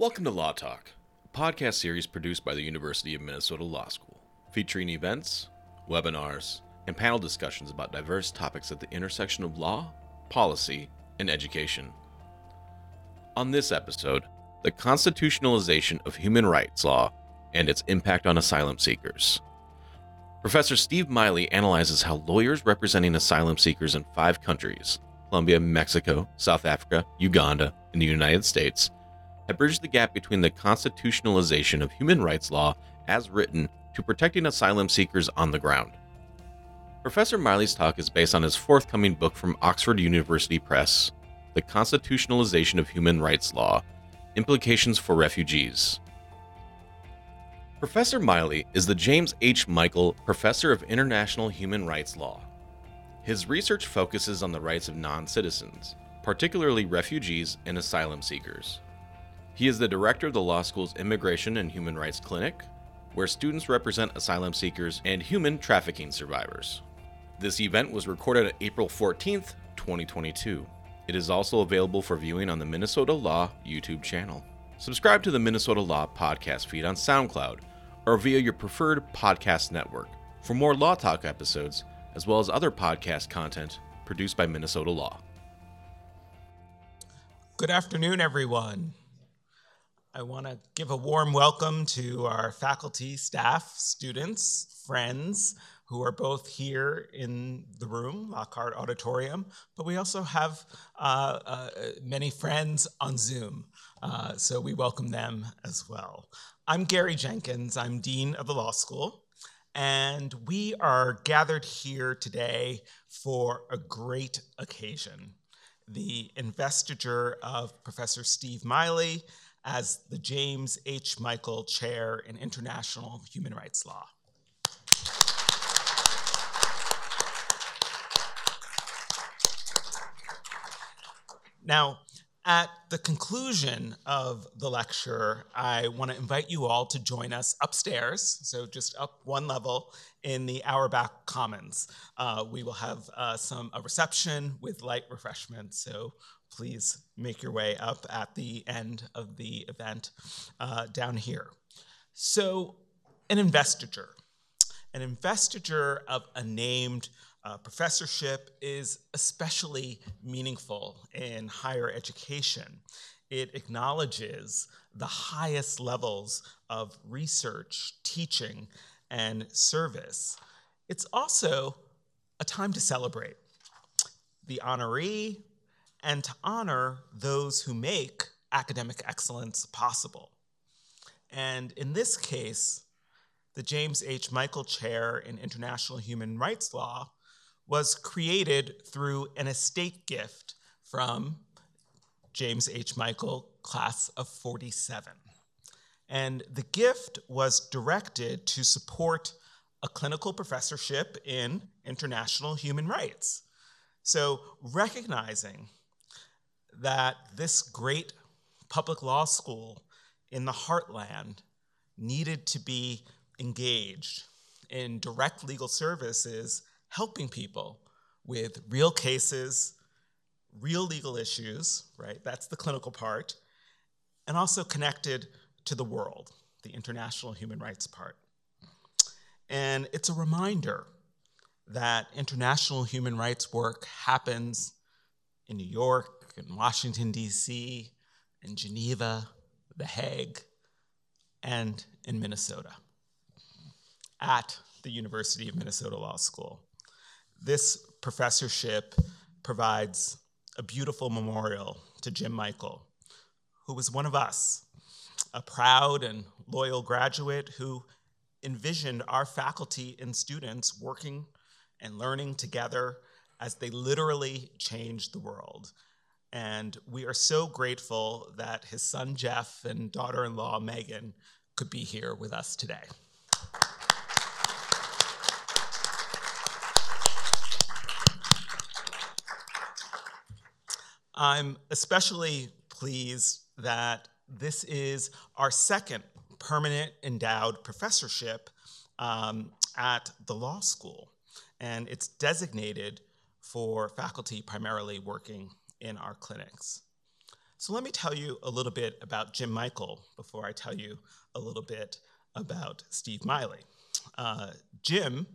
Welcome to Law Talk, a podcast series produced by the University of Minnesota Law School, featuring events, webinars, and panel discussions about diverse topics at the intersection of law, policy, and education. On this episode, the constitutionalization of human rights law and its impact on asylum seekers. Professor Steve Meili analyzes how lawyers representing asylum seekers in five countries Colombia, Mexico, South Africa, Uganda, and the United States have bridged the gap between the constitutionalization of human rights law as written to protecting asylum seekers on the ground. Professor Meili's talk is based on his forthcoming book from Oxford University Press, The Constitutionalization of Human Rights Law Implications for Refugees. Professor Meili is the James H. Michael Professor of International Human Rights Law. His research focuses on the rights of non citizens, particularly refugees and asylum seekers. He is the director of the law school's Immigration and Human Rights Clinic, where students represent asylum seekers and human trafficking survivors. This event was recorded on April 14th, 2022. It is also available for viewing on the Minnesota Law YouTube channel. Subscribe to the Minnesota Law podcast feed on SoundCloud or via your preferred podcast network for more Law Talk episodes, as well as other podcast content produced by Minnesota Law. Good afternoon, everyone. I want to give a warm welcome to our faculty, staff, students, friends who are both here in the room, Lockhart Auditorium, but we also have uh, uh, many friends on Zoom. Uh, so we welcome them as well. I'm Garry Jenkins, I'm Dean of the Law School, and we are gathered here today for a great occasion the investiture of Professor Steve Meili as the James H. Michael Chair in International Human Rights Law. Now, at the conclusion of the lecture, I want to invite you all to join us upstairs, so just up one level in the Auerbach Commons. Uh, we will have uh, some a reception with light refreshments, so please make your way up at the end of the event uh, down here. So, an investiture. An investiture of a named uh, professorship is especially meaningful in higher education. It acknowledges the highest levels of research, teaching, and service. It's also a time to celebrate. The honoree and to honor those who make academic excellence possible. And in this case, the James H. Michael Chair in International Human Rights Law was created through an estate gift from James H. Michael, class of 47. And the gift was directed to support a clinical professorship in international human rights. So, recognizing that this great public law school in the heartland needed to be engaged in direct legal services, helping people with real cases, real legal issues, right? That's the clinical part, and also connected to the world, the international human rights part. And it's a reminder that international human rights work happens in New York, in Washington, D.C., in Geneva, The Hague, and in Minnesota at the University of Minnesota Law School. This professorship provides a beautiful memorial to Jim Michael, who was one of us, a proud and loyal graduate who envisioned our faculty and students working and learning together as they literally changed the world. And we are so grateful that his son Jeff and daughter in law Megan could be here with us today. I'm especially pleased that this is our second permanent endowed professorship um, at the law school, and it's designated for faculty primarily working in our clinics. So let me tell you a little bit about Jim Michael before I tell you a little bit about Steve Meili. Uh, Jim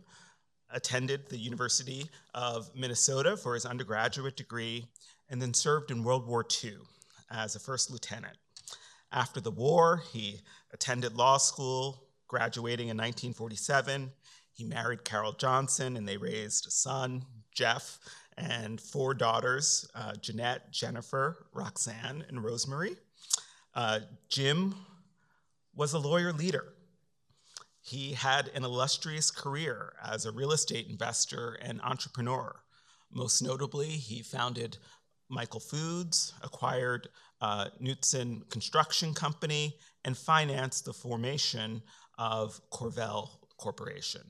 attended the University of Minnesota for his undergraduate degree and then served in World War II as a first lieutenant. After the war, he attended law school, graduating in 1947. He married Carol Johnson and they raised a son, Jeff, and four daughters uh, Jeanette, Jennifer, Roxanne, and Rosemary. Uh, Jim was a lawyer leader. He had an illustrious career as a real estate investor and entrepreneur. Most notably, he founded Michael Foods, acquired uh, Knutson Construction Company, and financed the formation of Corvell Corporation.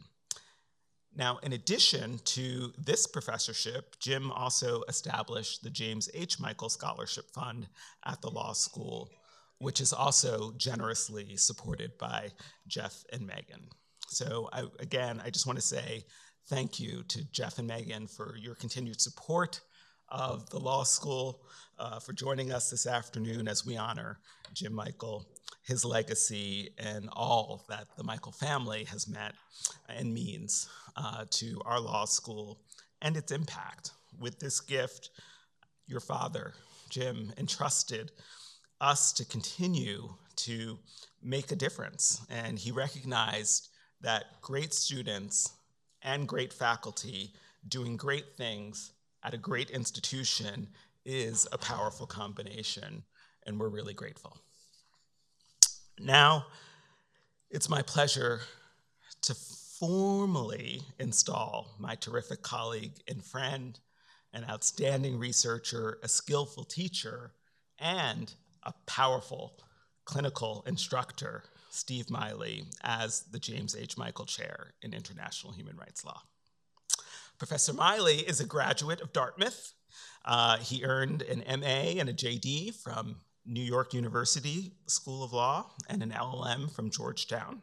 Now, in addition to this professorship, Jim also established the James H. Michael Scholarship Fund at the law school, which is also generously supported by Jeff and Megan. So, I, again, I just want to say thank you to Jeff and Megan for your continued support of the law school, uh, for joining us this afternoon as we honor Jim Michael, his legacy, and all that the Michael family has meant and means uh, to our law school and its impact. With this gift, your father, Jim, entrusted us to continue to make a difference. And he recognized that great students and great faculty doing great things at a great institution is a powerful combination, and we're really grateful. Now, it's my pleasure to formally install my terrific colleague and friend, an outstanding researcher, a skillful teacher, and a powerful clinical instructor, Steve Meili, as the James H. Michael Chair in International Human Rights Law. Professor Meili is a graduate of Dartmouth. Uh, he earned an MA and a JD from New York University School of Law and an LLM from Georgetown.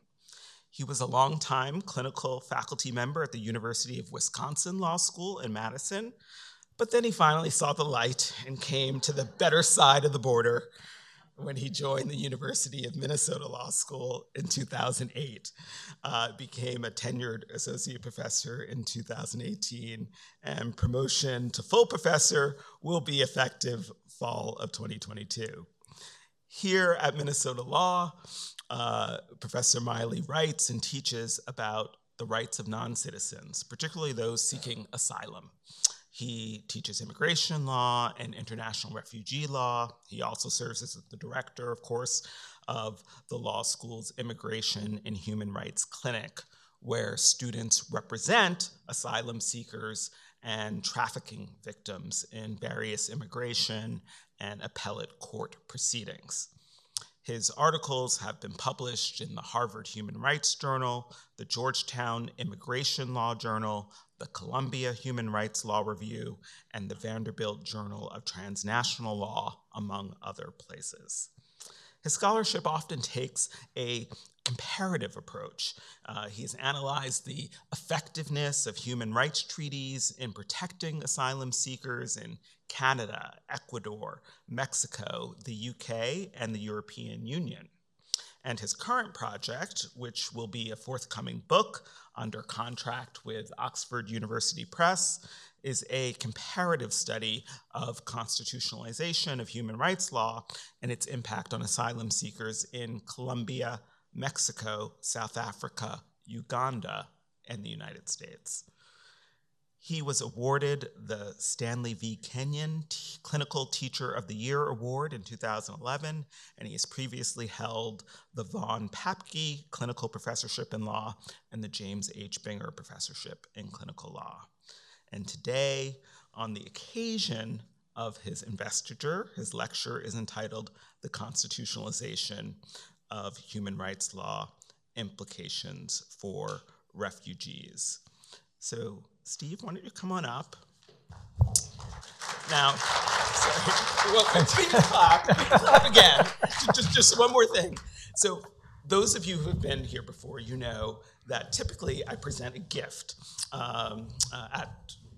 He was a longtime clinical faculty member at the University of Wisconsin Law School in Madison, but then he finally saw the light and came to the better side of the border when he joined the University of Minnesota Law School in 2008, uh, became a tenured associate professor in 2018, and promotion to full professor will be effective fall of 2022. Here at Minnesota Law, uh, Professor Meili writes and teaches about the rights of non citizens, particularly those seeking asylum. He teaches immigration law and international refugee law. He also serves as the director, of course, of the law school's Immigration and Human Rights Clinic, where students represent asylum seekers and trafficking victims in various immigration and appellate court proceedings. His articles have been published in the Harvard Human Rights Journal, the Georgetown Immigration Law Journal, the Columbia Human Rights Law Review, and the Vanderbilt Journal of Transnational Law, among other places. His scholarship often takes a comparative approach. Uh, he's analyzed the effectiveness of human rights treaties in protecting asylum seekers in Canada, Ecuador, Mexico, the UK, and the European Union. And his current project, which will be a forthcoming book under contract with Oxford University Press, is a comparative study of constitutionalization of human rights law and its impact on asylum seekers in Colombia, Mexico, South Africa, Uganda, and the United States. He was awarded the Stanley V. Kinyon T- Clinical Teacher of the Year Award in 2011, and he has previously held the Vaughan Papke Clinical Professorship in Law and the James H. Binger Professorship in Clinical Law. And today, on the occasion of his investiture, his lecture is entitled The Constitutionalization of Human Rights Law Implications for Refugees. So, Steve, why don't you come on up? Now, sorry. well, to clap. clap again. Just, just one more thing. So, those of you who have been here before, you know that typically I present a gift um, uh, at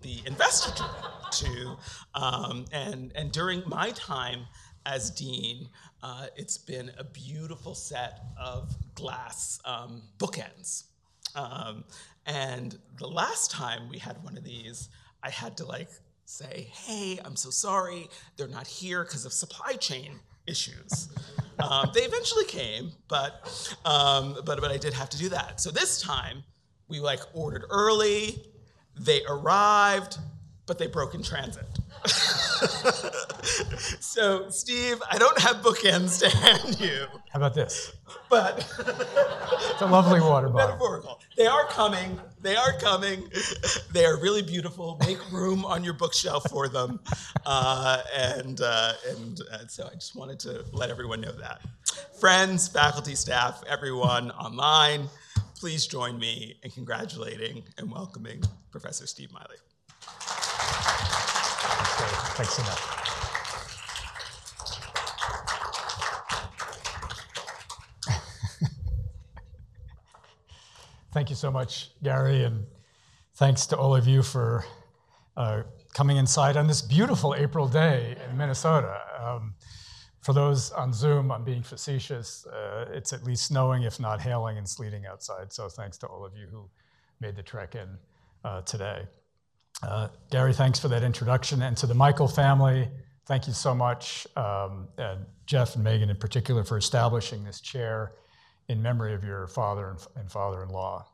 the investiture to, um, and, and during my time as dean, uh, it's been a beautiful set of glass um, bookends. Um, and the last time we had one of these, I had to like say, hey, I'm so sorry, they're not here because of supply chain issues. um, they eventually came, but, um, but, but I did have to do that. So this time, we like ordered early, they arrived, but they broke in transit. so, Steve, I don't have bookends to hand you. How about this? But it's a lovely water bottle. Metaphorical. They are coming. They are coming. They are really beautiful. Make room on your bookshelf for them. Uh, and uh, and uh, so I just wanted to let everyone know that. Friends, faculty, staff, everyone online, please join me in congratulating and welcoming Professor Steve Meili. Thanks so much. Thank you so much, Garry, and thanks to all of you for uh, coming inside on this beautiful April day in Minnesota. Um, for those on Zoom, I'm being facetious. Uh, it's at least snowing, if not hailing and sleeting outside. So thanks to all of you who made the trek in uh, today. Uh, Garry, thanks for that introduction. And to the Michael family, thank you so much, um, Jeff and Megan in particular, for establishing this chair in memory of your father and, and father in law.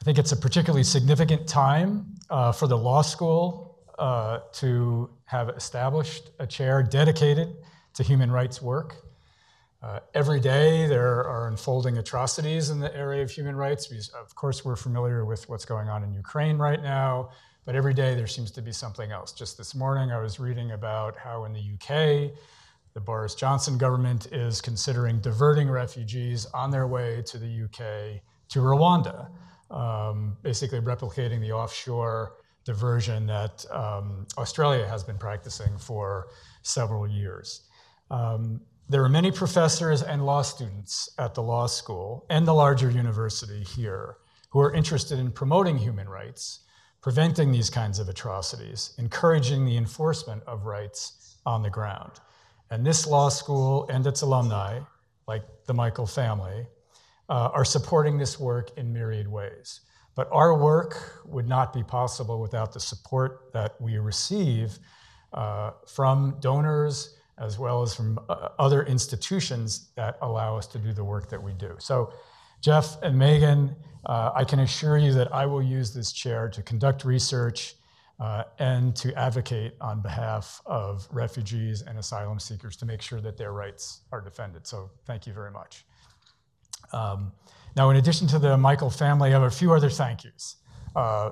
I think it's a particularly significant time uh, for the law school uh, to have established a chair dedicated to human rights work. Uh, every day there are unfolding atrocities in the area of human rights. We, of course, we're familiar with what's going on in Ukraine right now. But every day there seems to be something else. Just this morning, I was reading about how in the UK, the Boris Johnson government is considering diverting refugees on their way to the UK to Rwanda, um, basically replicating the offshore diversion that um, Australia has been practicing for several years. Um, there are many professors and law students at the law school and the larger university here who are interested in promoting human rights preventing these kinds of atrocities, encouraging the enforcement of rights on the ground. And this law school and its alumni, like the Michael family, uh, are supporting this work in myriad ways. But our work would not be possible without the support that we receive uh, from donors as well as from uh, other institutions that allow us to do the work that we do. So, Jeff and Megan uh, I can assure you that I will use this chair to conduct research uh, and to advocate on behalf of refugees and asylum seekers to make sure that their rights are defended. So thank you very much. Um, now, in addition to the Michael family, I have a few other thank yous. Uh,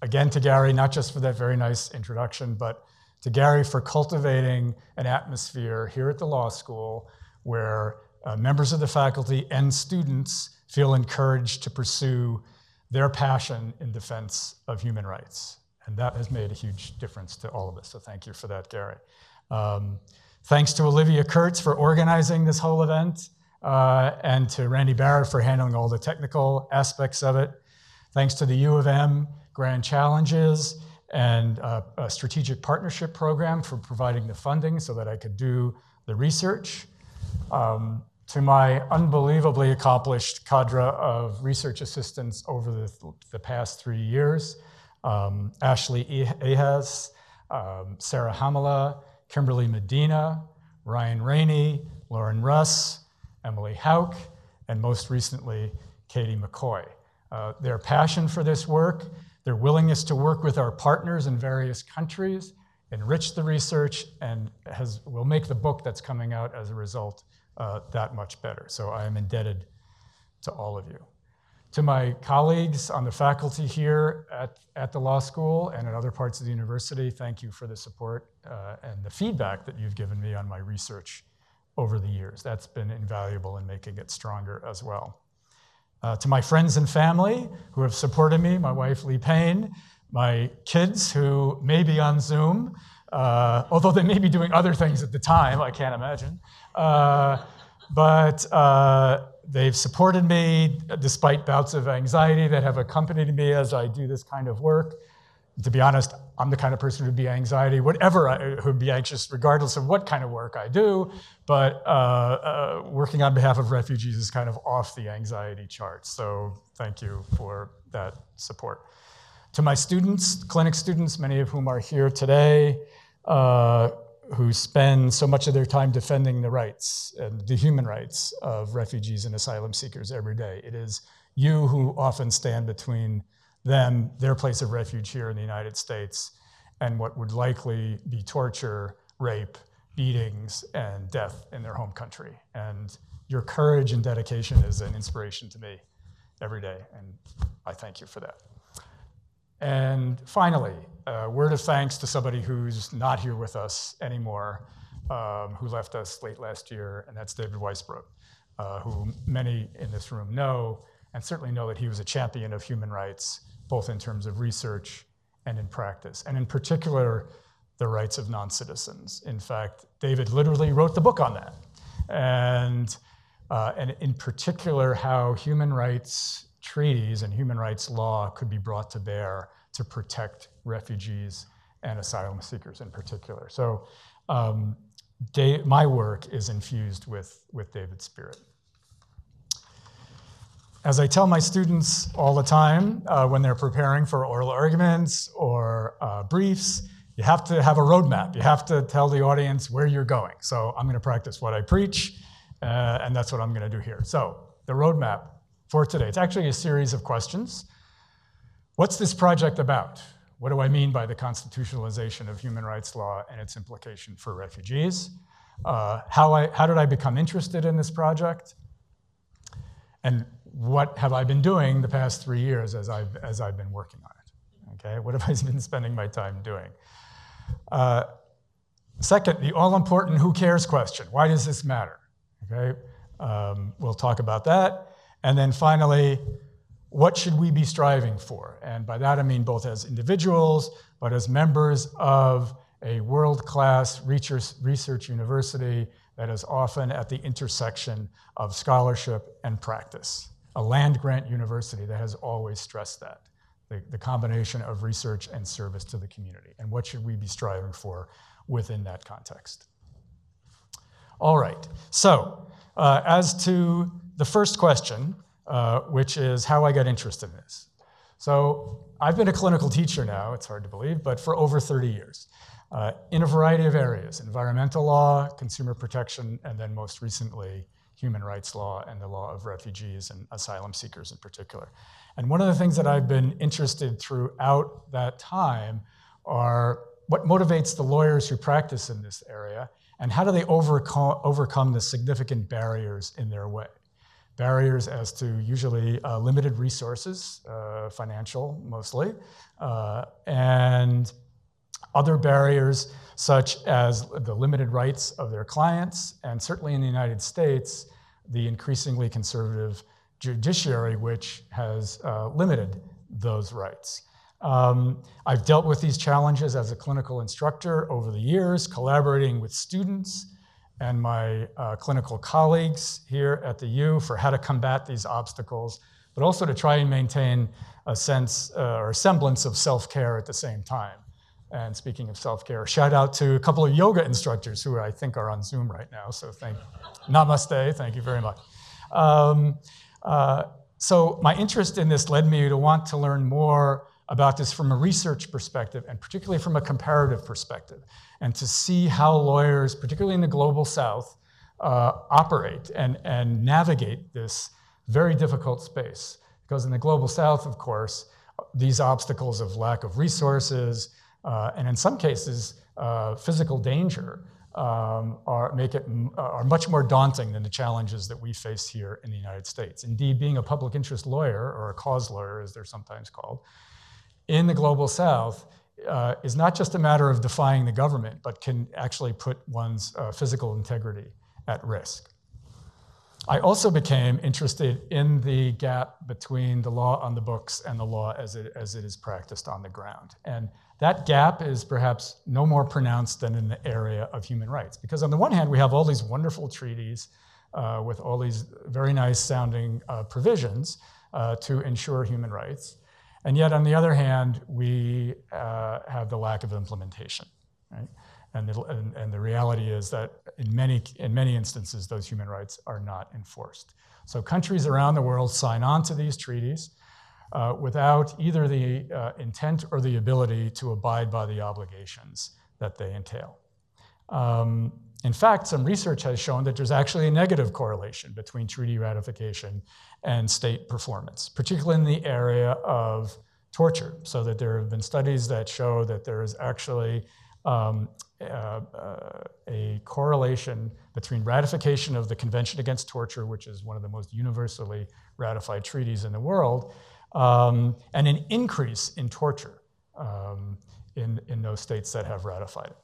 again, to Garry, not just for that very nice introduction, but to Garry for cultivating an atmosphere here at the law school where uh, members of the faculty and students feel encouraged to pursue their passion in defense of human rights. And that has made a huge difference to all of us. So thank you for that, Garry. Um, thanks to Olivia Kurtz for organizing this whole event, uh, and to Randy Barrett for handling all the technical aspects of it. Thanks to the U of M Grand Challenges and uh, a strategic partnership program for providing the funding so that I could do the research. Um, to my unbelievably accomplished cadre of research assistants over the, the past three years um, Ashley Ahaz, um, Sarah Hamala, Kimberly Medina, Ryan Rainey, Lauren Russ, Emily Hauk, and most recently, Katie McCoy. Uh, their passion for this work, their willingness to work with our partners in various countries, enrich the research, and has, will make the book that's coming out as a result that much better. So I am indebted to all of you. To my colleagues on the faculty here at, at the law school and at other parts of the university, thank you for the support uh, and the feedback that you've given me on my research over the years. That's been invaluable in making it stronger as well. Uh, to my friends and family who have supported me, my wife Lee Payne, my kids who may be on Zoom, uh, although they may be doing other things at the time, I can't imagine. Uh, but uh, they've supported me despite bouts of anxiety that have accompanied me as I do this kind of work. to be honest, I'm the kind of person who'd be anxiety, whatever, who'd be anxious, regardless of what kind of work I do. But uh, uh, working on behalf of refugees is kind of off the anxiety chart. So thank you for that support. To my students, clinic students, many of whom are here today, uh, who spend so much of their time defending the rights and the human rights of refugees and asylum seekers every day. It is you who often stand between them, their place of refuge here in the United States, and what would likely be torture, rape, beatings, and death in their home country. And your courage and dedication is an inspiration to me every day, and I thank you for that. And finally, a word of thanks to somebody who's not here with us anymore, um, who left us late last year, and that's David Weissbrodt, uh, who many in this room know, and certainly know that he was a champion of human rights, both in terms of research and in practice, and in particular, the rights of non citizens. In fact, David literally wrote the book on that. And, uh, and in particular, how human rights treaties and human rights law could be brought to bear to protect refugees and asylum seekers in particular. So, um, my work is infused with, with David's spirit. As I tell my students all the time uh, when they're preparing for oral arguments or uh, briefs, you have to have a roadmap. You have to tell the audience where you're going. So I'm going to practice what I preach, uh, and that's what I'm going to do here. So the roadmap for today. It's actually a series of questions. What's this project about? What do I mean by the constitutionalization of human rights law and its implication for refugees? Uh, how, I, how did I become interested in this project? And what have I been doing the past three years as I've, as I've been working on it? Okay, what have I been spending my time doing? Uh, second, the all important who cares question. Why does this matter? Okay, um, we'll talk about that. And then finally, what should we be striving for? And by that I mean both as individuals, but as members of a world class research university that is often at the intersection of scholarship and practice. A land grant university that has always stressed that the, the combination of research and service to the community. And what should we be striving for within that context? All right, so uh, as to the first question, uh, which is how I got interested in this. So I've been a clinical teacher now, it's hard to believe, but for over 30 years uh, in a variety of areas environmental law, consumer protection, and then most recently, human rights law and the law of refugees and asylum seekers in particular. And one of the things that I've been interested throughout that time are what motivates the lawyers who practice in this area and how do they overcome, overcome the significant barriers in their way? Barriers as to usually uh, limited resources, uh, financial mostly, uh, and other barriers such as the limited rights of their clients, and certainly in the United States, the increasingly conservative judiciary, which has uh, limited those rights. Um, I've dealt with these challenges as a clinical instructor over the years, collaborating with students and my uh, clinical colleagues here at the U for how to combat these obstacles, but also to try and maintain a sense uh, or semblance of self care at the same time. And speaking of self care, shout out to a couple of yoga instructors who I think are on Zoom right now. So thank, namaste, thank you very much. Um, uh, so my interest in this led me to want to learn more about this from a research perspective and particularly from a comparative perspective, and to see how lawyers, particularly in the global south, uh, operate and, and navigate this very difficult space. Because in the global south, of course, these obstacles of lack of resources, uh, and in some cases, uh, physical danger, um, are, make it, are much more daunting than the challenges that we face here in the United States. Indeed, being a public interest lawyer, or a cause lawyer as they're sometimes called, in the global south uh, is not just a matter of defying the government, but can actually put one's uh, physical integrity at risk. I also became interested in the gap between the law on the books and the law as it, as it is practiced on the ground. And that gap is perhaps no more pronounced than in the area of human rights. Because on the one hand, we have all these wonderful treaties uh, with all these very nice sounding uh, provisions uh, to ensure human rights. And yet, on the other hand, we uh, have the lack of implementation. Right? And the, and, and the reality is that in many, in many instances, those human rights are not enforced. So countries around the world sign on to these treaties uh, without either the uh, intent or the ability to abide by the obligations that they entail. Um, in fact, some research has shown that there's actually a negative correlation between treaty ratification and state performance, particularly in the area of torture. So that there have been studies that show that there is actually um, uh, a correlation between ratification of the Convention Against Torture, which is one of the most universally ratified treaties in the world, um, and an increase in torture um, in, in those states that have ratified it.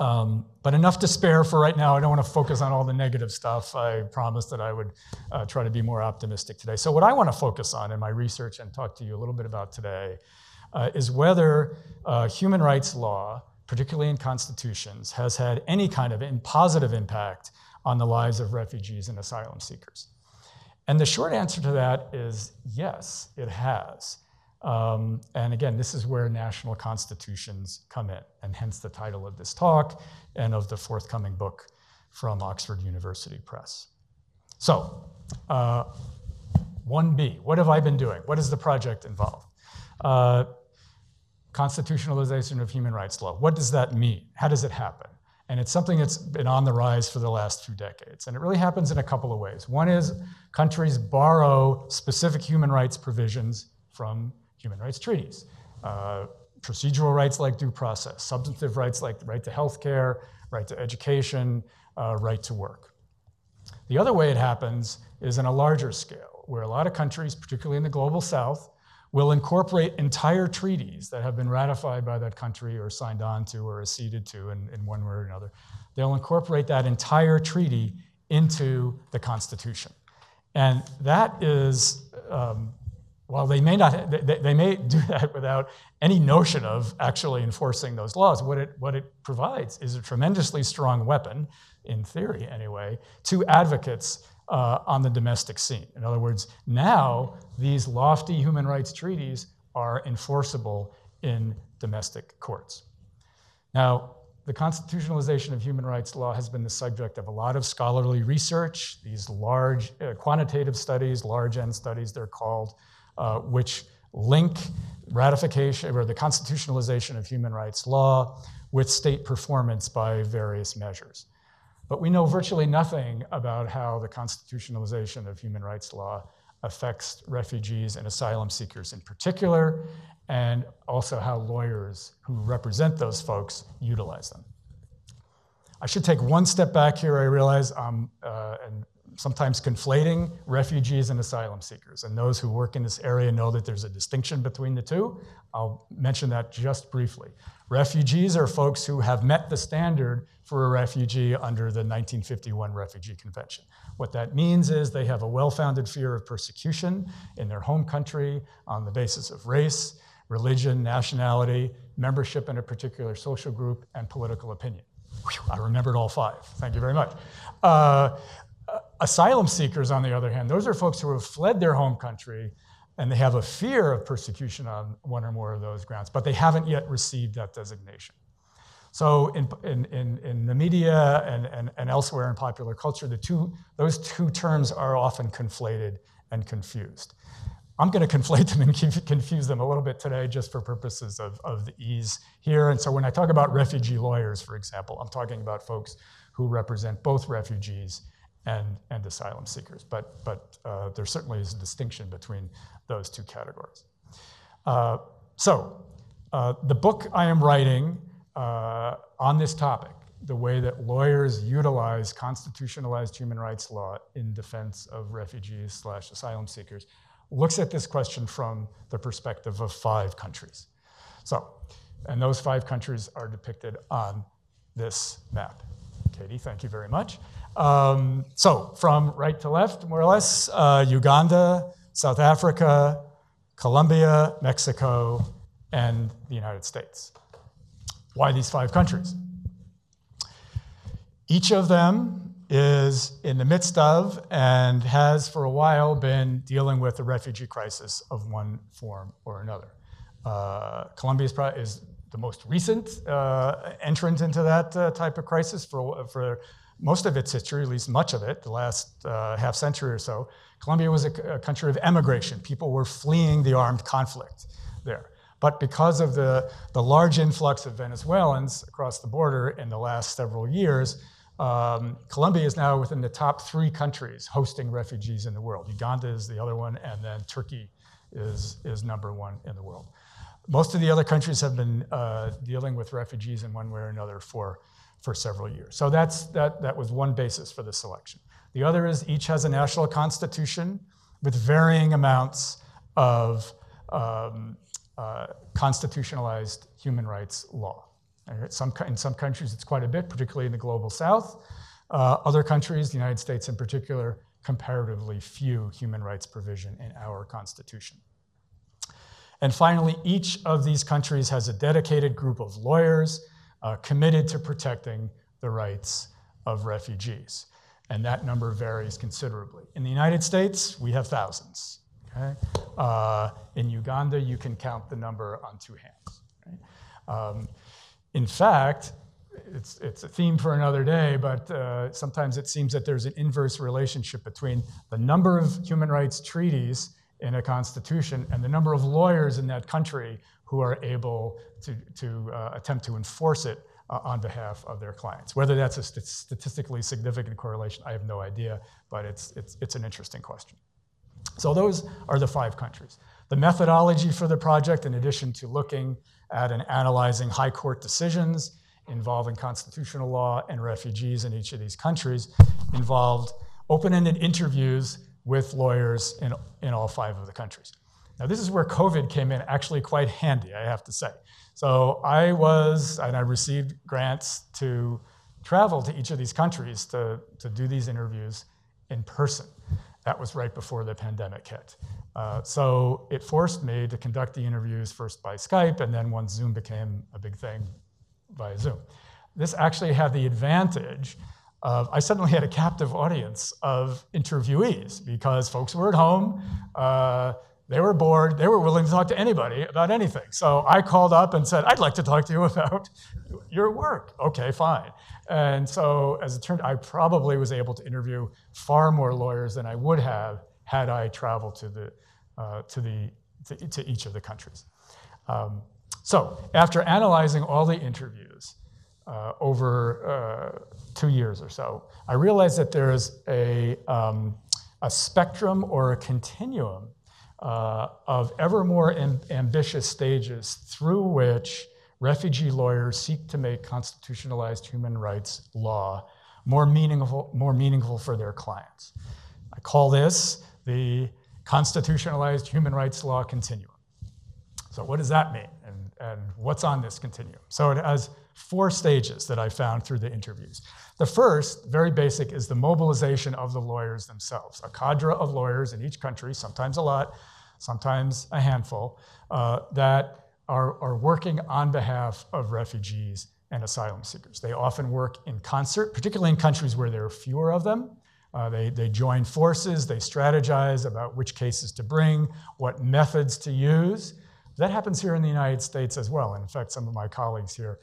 Um, but enough to spare for right now. I don't want to focus on all the negative stuff. I promised that I would uh, try to be more optimistic today. So, what I want to focus on in my research and talk to you a little bit about today uh, is whether uh, human rights law, particularly in constitutions, has had any kind of positive impact on the lives of refugees and asylum seekers. And the short answer to that is yes, it has. Um, and again, this is where national constitutions come in, and hence the title of this talk and of the forthcoming book from Oxford University Press. So, uh, 1B, what have I been doing? What is the project involved? Uh, constitutionalization of human rights law. What does that mean? How does it happen? And it's something that's been on the rise for the last few decades. And it really happens in a couple of ways. One is countries borrow specific human rights provisions from human rights treaties. Uh, procedural rights like due process, substantive rights like the right to health care, right to education, uh, right to work. The other way it happens is in a larger scale, where a lot of countries, particularly in the global south, will incorporate entire treaties that have been ratified by that country or signed on to or acceded to in, in one way or another. They'll incorporate that entire treaty into the Constitution. And that is um, while they may not, they, they, may do that without any notion of actually enforcing those laws. What it, what it provides is a tremendously strong weapon, in theory anyway, to advocates uh, on the domestic scene. In other words, now these lofty human rights treaties are enforceable in domestic courts. Now, the constitutionalization of human rights law has been the subject of a lot of scholarly research, these large uh, quantitative studies, large N studies, they're called, uh, which link ratification or the constitutionalization of human rights law with state performance by various measures. But we know virtually nothing about how the constitutionalization of human rights law affects refugees and asylum seekers in particular, and also how lawyers who represent those folks utilize them. I should take one step back here. I realize I'm, uh, and sometimes conflating refugees and asylum seekers. And those who work in this area know that there's a distinction between the two. I'll mention that just briefly. Refugees are folks who have met the standard for a refugee under the 1951 Refugee Convention. What that means is they have a well founded fear of persecution in their home country on the basis of race, religion, nationality, membership in a particular social group, and political opinion. I remembered all five. Thank you very much. Uh, asylum seekers, on the other hand, those are folks who have fled their home country and they have a fear of persecution on one or more of those grounds, but they haven't yet received that designation. So in, in, in, in the media and, and, and elsewhere in popular culture, the two, those two terms are often conflated and confused. I'm going to conflate them and confuse them a little bit today just for purposes of, of the ease here. And so when I talk about refugee lawyers, for example, I'm talking about folks who represent both refugees and, and asylum seekers. But, but uh, there certainly is a distinction between those two categories. Uh, so, uh, the book I am writing uh, on this topic, the way that lawyers utilize constitutionalized human rights law in defense of refugees slash asylum seekers, looks at this question from the perspective of five countries. So, and those five countries are depicted on this map. Katie, thank you very much. Um, so, from right to left, more or less, uh, Uganda, South Africa, Colombia, Mexico, and the United States. Why these five countries? Each of them is in the midst of and has for a while been dealing with the refugee crisis of one form or another. Uh, Colombia is, is, the most recent uh, entrant into that uh, type of crisis for, for most of its history, at least much of it, the last uh, half century or so. Colombia was a, a country of emigration. People were fleeing the armed conflict there. But because of the, the large influx of Venezuelans across the border in the last several years, um, Colombia is now within the top three countries hosting refugees in the world. Uganda is the other one, and then Turkey is, is number one in the world. Most of the other countries have been uh, dealing with refugees in one way or another for, for several years. So that's, that, that was one basis for the selection. The other is each has a national constitution with varying amounts of um, uh, constitutionalized human rights law. Some, in some countries, it's quite a bit, particularly in the global south. Uh, other countries, the United States in particular, comparatively few human rights provision in our Constitution. And finally, each of these countries has a dedicated group of lawyers uh, committed to protecting the rights of refugees. And that number varies considerably. In the United States, we have thousands. Okay? Uh, in Uganda, you can count the number on two hands. Right? Um, in fact, it's, it's a theme for another day, but uh, sometimes it seems that there's an inverse relationship between the number of human rights treaties in a constitution and the number of lawyers in that country who are able to, to uh, attempt to enforce it uh, on behalf of their clients. Whether that's a st- statistically significant correlation, I have no idea, but it's, it's, it's an interesting question. So, those are the five countries. The methodology for the project, in addition to looking at and analyzing high court decisions involving constitutional law and refugees in each of these countries, involved open ended interviews with lawyers in, in all five of the countries. Now, this is where COVID came in actually quite handy, I have to say. So, I was, and I received grants to travel to each of these countries to, to do these interviews in person. That was right before the pandemic hit. Uh, so it forced me to conduct the interviews first by Skype, and then once Zoom became a big thing, by Zoom. This actually had the advantage of I suddenly had a captive audience of interviewees because folks were at home. Uh, they were bored. They were willing to talk to anybody about anything. So I called up and said, I'd like to talk to you about your work. Okay, fine. And so, as it turned, out, I probably was able to interview far more lawyers than I would have had I traveled to the uh, to the to, to, each of the countries. Um, so, after analyzing all the interviews uh, over uh, two years or so, I realized that there is a um, a spectrum or a continuum uh, of ever more amb- ambitious stages through which refugee lawyers seek to make constitutionalized human rights law more meaningful, more meaningful for their clients. I call this the constitutionalized human rights law continuum. So, what does that mean? And, and what's on this continuum? So, it has four stages that I found through the interviews. The first, very basic, is the mobilization of the lawyers themselves. A cadre of lawyers in each country, sometimes a lot, sometimes a handful, uh, that are, are working on behalf of refugees and asylum seekers. They often work in concert, particularly in countries where there are fewer of them. Uh, they, they join forces, they strategize about which cases to bring, what methods to use. That happens here in the United States as well. And in fact, some of my colleagues here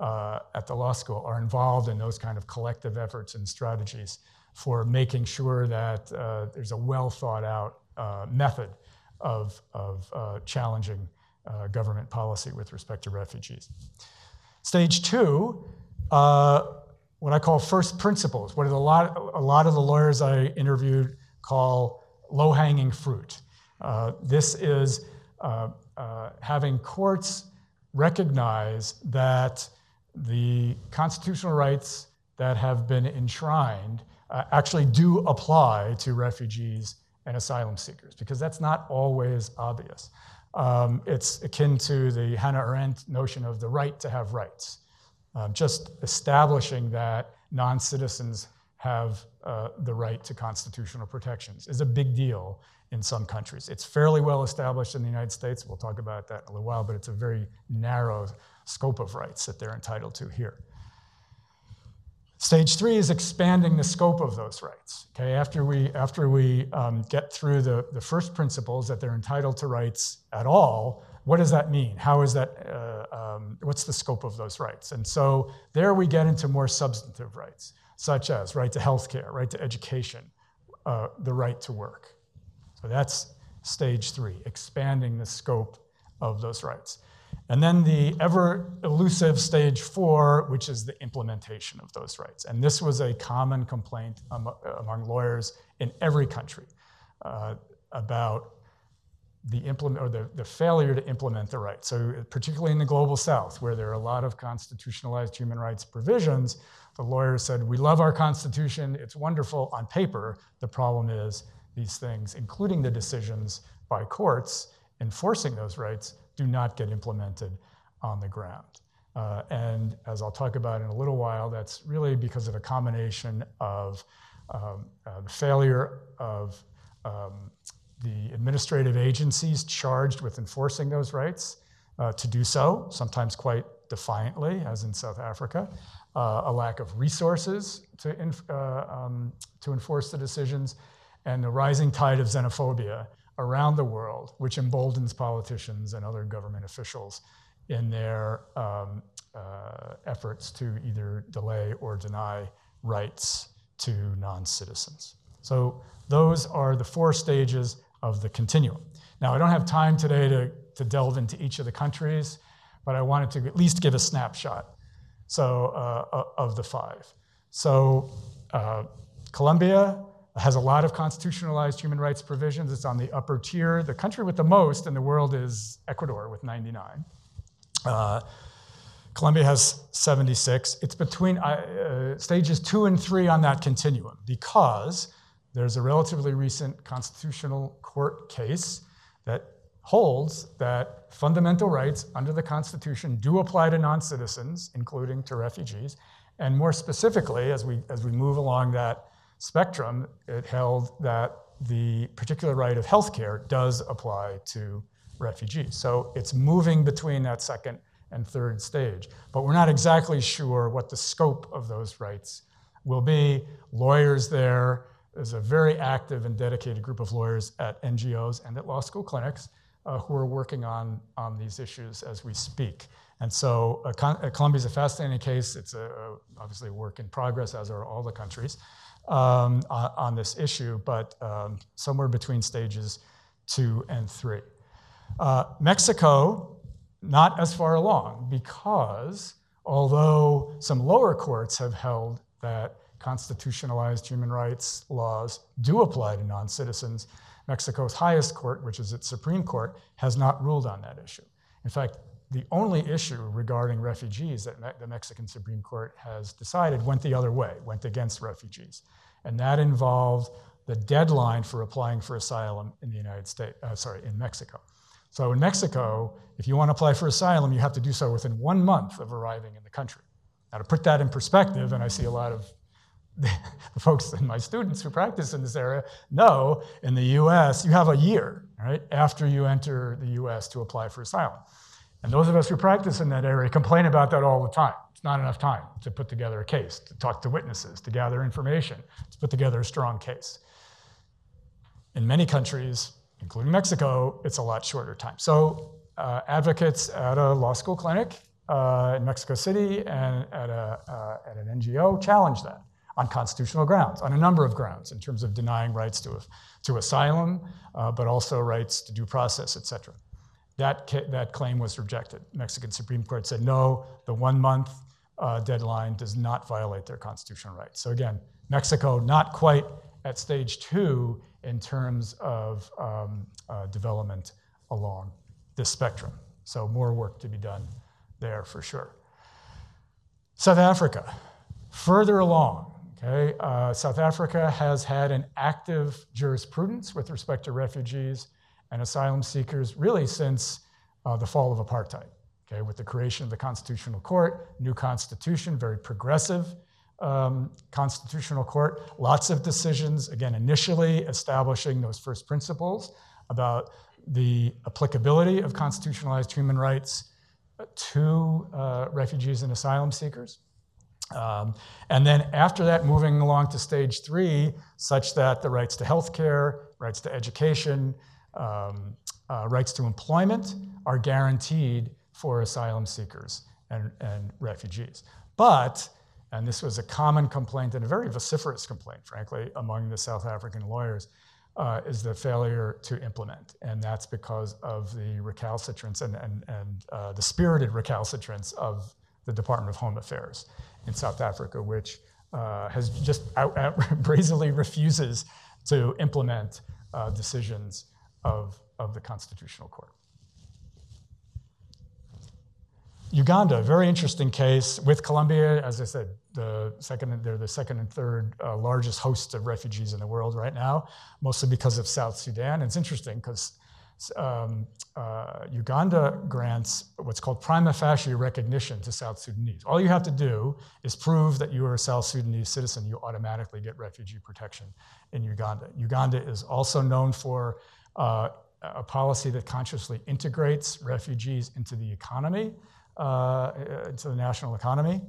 uh, at the law school are involved in those kind of collective efforts and strategies for making sure that uh, there's a well thought out uh, method of, of uh, challenging uh, government policy with respect to refugees. Stage two, uh, what I call first principles, what a lot, a lot of the lawyers I interviewed call low hanging fruit. This is having courts recognize that the constitutional rights that have been enshrined uh, actually do apply to refugees and asylum seekers, because that's not always obvious. Um, it's akin to the Hannah Arendt notion of the right to have rights. Um, just establishing that non citizens have uh, the right to constitutional protections is a big deal in some countries. It's fairly well established in the United States. We'll talk about that in a little while, but it's a very narrow scope of rights that they're entitled to here. Stage three is expanding the scope of those rights. Okay, after we after we um, get through the the first principles that they're entitled to rights at all, what does that mean? How is that? Uh, um, what's the scope of those rights? And so there we get into more substantive rights, such as right to health care, right to education, uh, the right to work. So that's stage three, expanding the scope of those rights. And then the ever elusive stage four, which is the implementation of those rights. And this was a common complaint among lawyers in every country uh, about the implement or the, the failure to implement the rights. So particularly in the global south, where there are a lot of constitutionalized human rights provisions, the lawyers said, we love our constitution, it's wonderful on paper. The problem is these things, including the decisions by courts enforcing those rights, do not get implemented on the ground. Uh, and as I'll talk about in a little while, that's really because of a combination of um, uh, the failure of um, the administrative agencies charged with enforcing those rights uh, to do so, sometimes quite defiantly, as in South Africa, uh, a lack of resources to, uh, um, to enforce the decisions, and the rising tide of xenophobia around the world, which emboldens politicians and other government officials in their um, uh, efforts to either delay or deny rights to non citizens. So, those are the four stages of the continuum. Now, I don't have time today to, to delve into each of the countries, but I wanted to at least give a snapshot so, uh, of the five. So, uh, Colombia, has a lot of constitutionalized human rights provisions. It's on the upper tier. The country with the most in the world is Ecuador with 99. Uh, Colombia has 76. It's between uh, uh, stages two and three on that continuum because there's a relatively recent constitutional court case that holds that fundamental rights under the Constitution do apply to non citizens, including to refugees. And more specifically, as we, as we move along that spectrum, it held that the particular right of healthcare does apply to refugees. So it's moving between that second and third stage. But we're not exactly sure what the scope of those rights will be. Lawyers there, there's a very active and dedicated group of lawyers at NGOs and at law school clinics uh, who are working on, on these issues as we speak. And so uh, Colombia is a fascinating case. It's a, a, obviously a work in progress, as are all the countries um, on, on, this issue, but um, somewhere between stages two and three. Uh, Mexico, not as far along, because although some lower courts have held that constitutionalized human rights laws do apply to non citizens, Mexico's highest court, which is its Supreme Court, has not ruled on that issue. In fact, the only issue regarding refugees that the Mexican Supreme Court has decided went the other way, went against refugees. And that involved the deadline for applying for asylum in the United States, uh, sorry, in Mexico. So in Mexico, if you want to apply for asylum, you have to do so within one month of arriving in the country. Now, to put that in perspective, and I see a lot of the folks and my students who practice in this area know in the US, you have a year, right, after you enter the US to apply for asylum. And those of us who practice in that area complain about that all the time. It's not enough time to put together a case, to talk to witnesses, to gather information, to put together a strong case. In many countries, including Mexico, it's a lot shorter time. So, uh, advocates at a law school clinic uh, in Mexico City and at, a, uh, at an NGO challenge that on constitutional grounds, on a number of grounds, in terms of denying rights to, to asylum, uh, but also rights to due process, et cetera. That, ca- that claim was rejected. Mexican Supreme Court said no, the one month uh, deadline does not violate their constitutional rights. So again, Mexico not quite at stage two in terms of um, uh, development along this spectrum. So more work to be done there for sure. South Africa, further along. Okay, uh, South Africa has had an active jurisprudence with respect to refugees and asylum seekers really since uh, the fall of apartheid. Okay, with the creation of the Constitutional Court, new constitution, very progressive um, constitutional court, lots of decisions, again, initially establishing those first principles about the applicability of constitutionalized human rights to uh, refugees and asylum seekers. Um, and then after that, moving along to stage three, such that the rights to healthcare, rights to education, um, uh, rights to employment are guaranteed for asylum seekers and, and refugees. But, and this was a common complaint and a very vociferous complaint, frankly, among the South African lawyers, uh, is the failure to implement. And that's because of the recalcitrance and, and, and uh, the spirited recalcitrance of the Department of Home Affairs in South Africa, which uh, has just out, out brazenly refuses to implement uh, decisions of, of the Constitutional Court. Uganda, very interesting case with Colombia. As I said, the second, they're the second and third uh, largest hosts of refugees in the world right now, mostly because of South Sudan. It's interesting because um, uh, Uganda grants what's called prima facie recognition to South Sudanese. All you have to do is prove that you are a South Sudanese citizen. You automatically get refugee protection in Uganda. Uganda is also known for uh, a policy that consciously integrates refugees into the economy uh, into the national economy.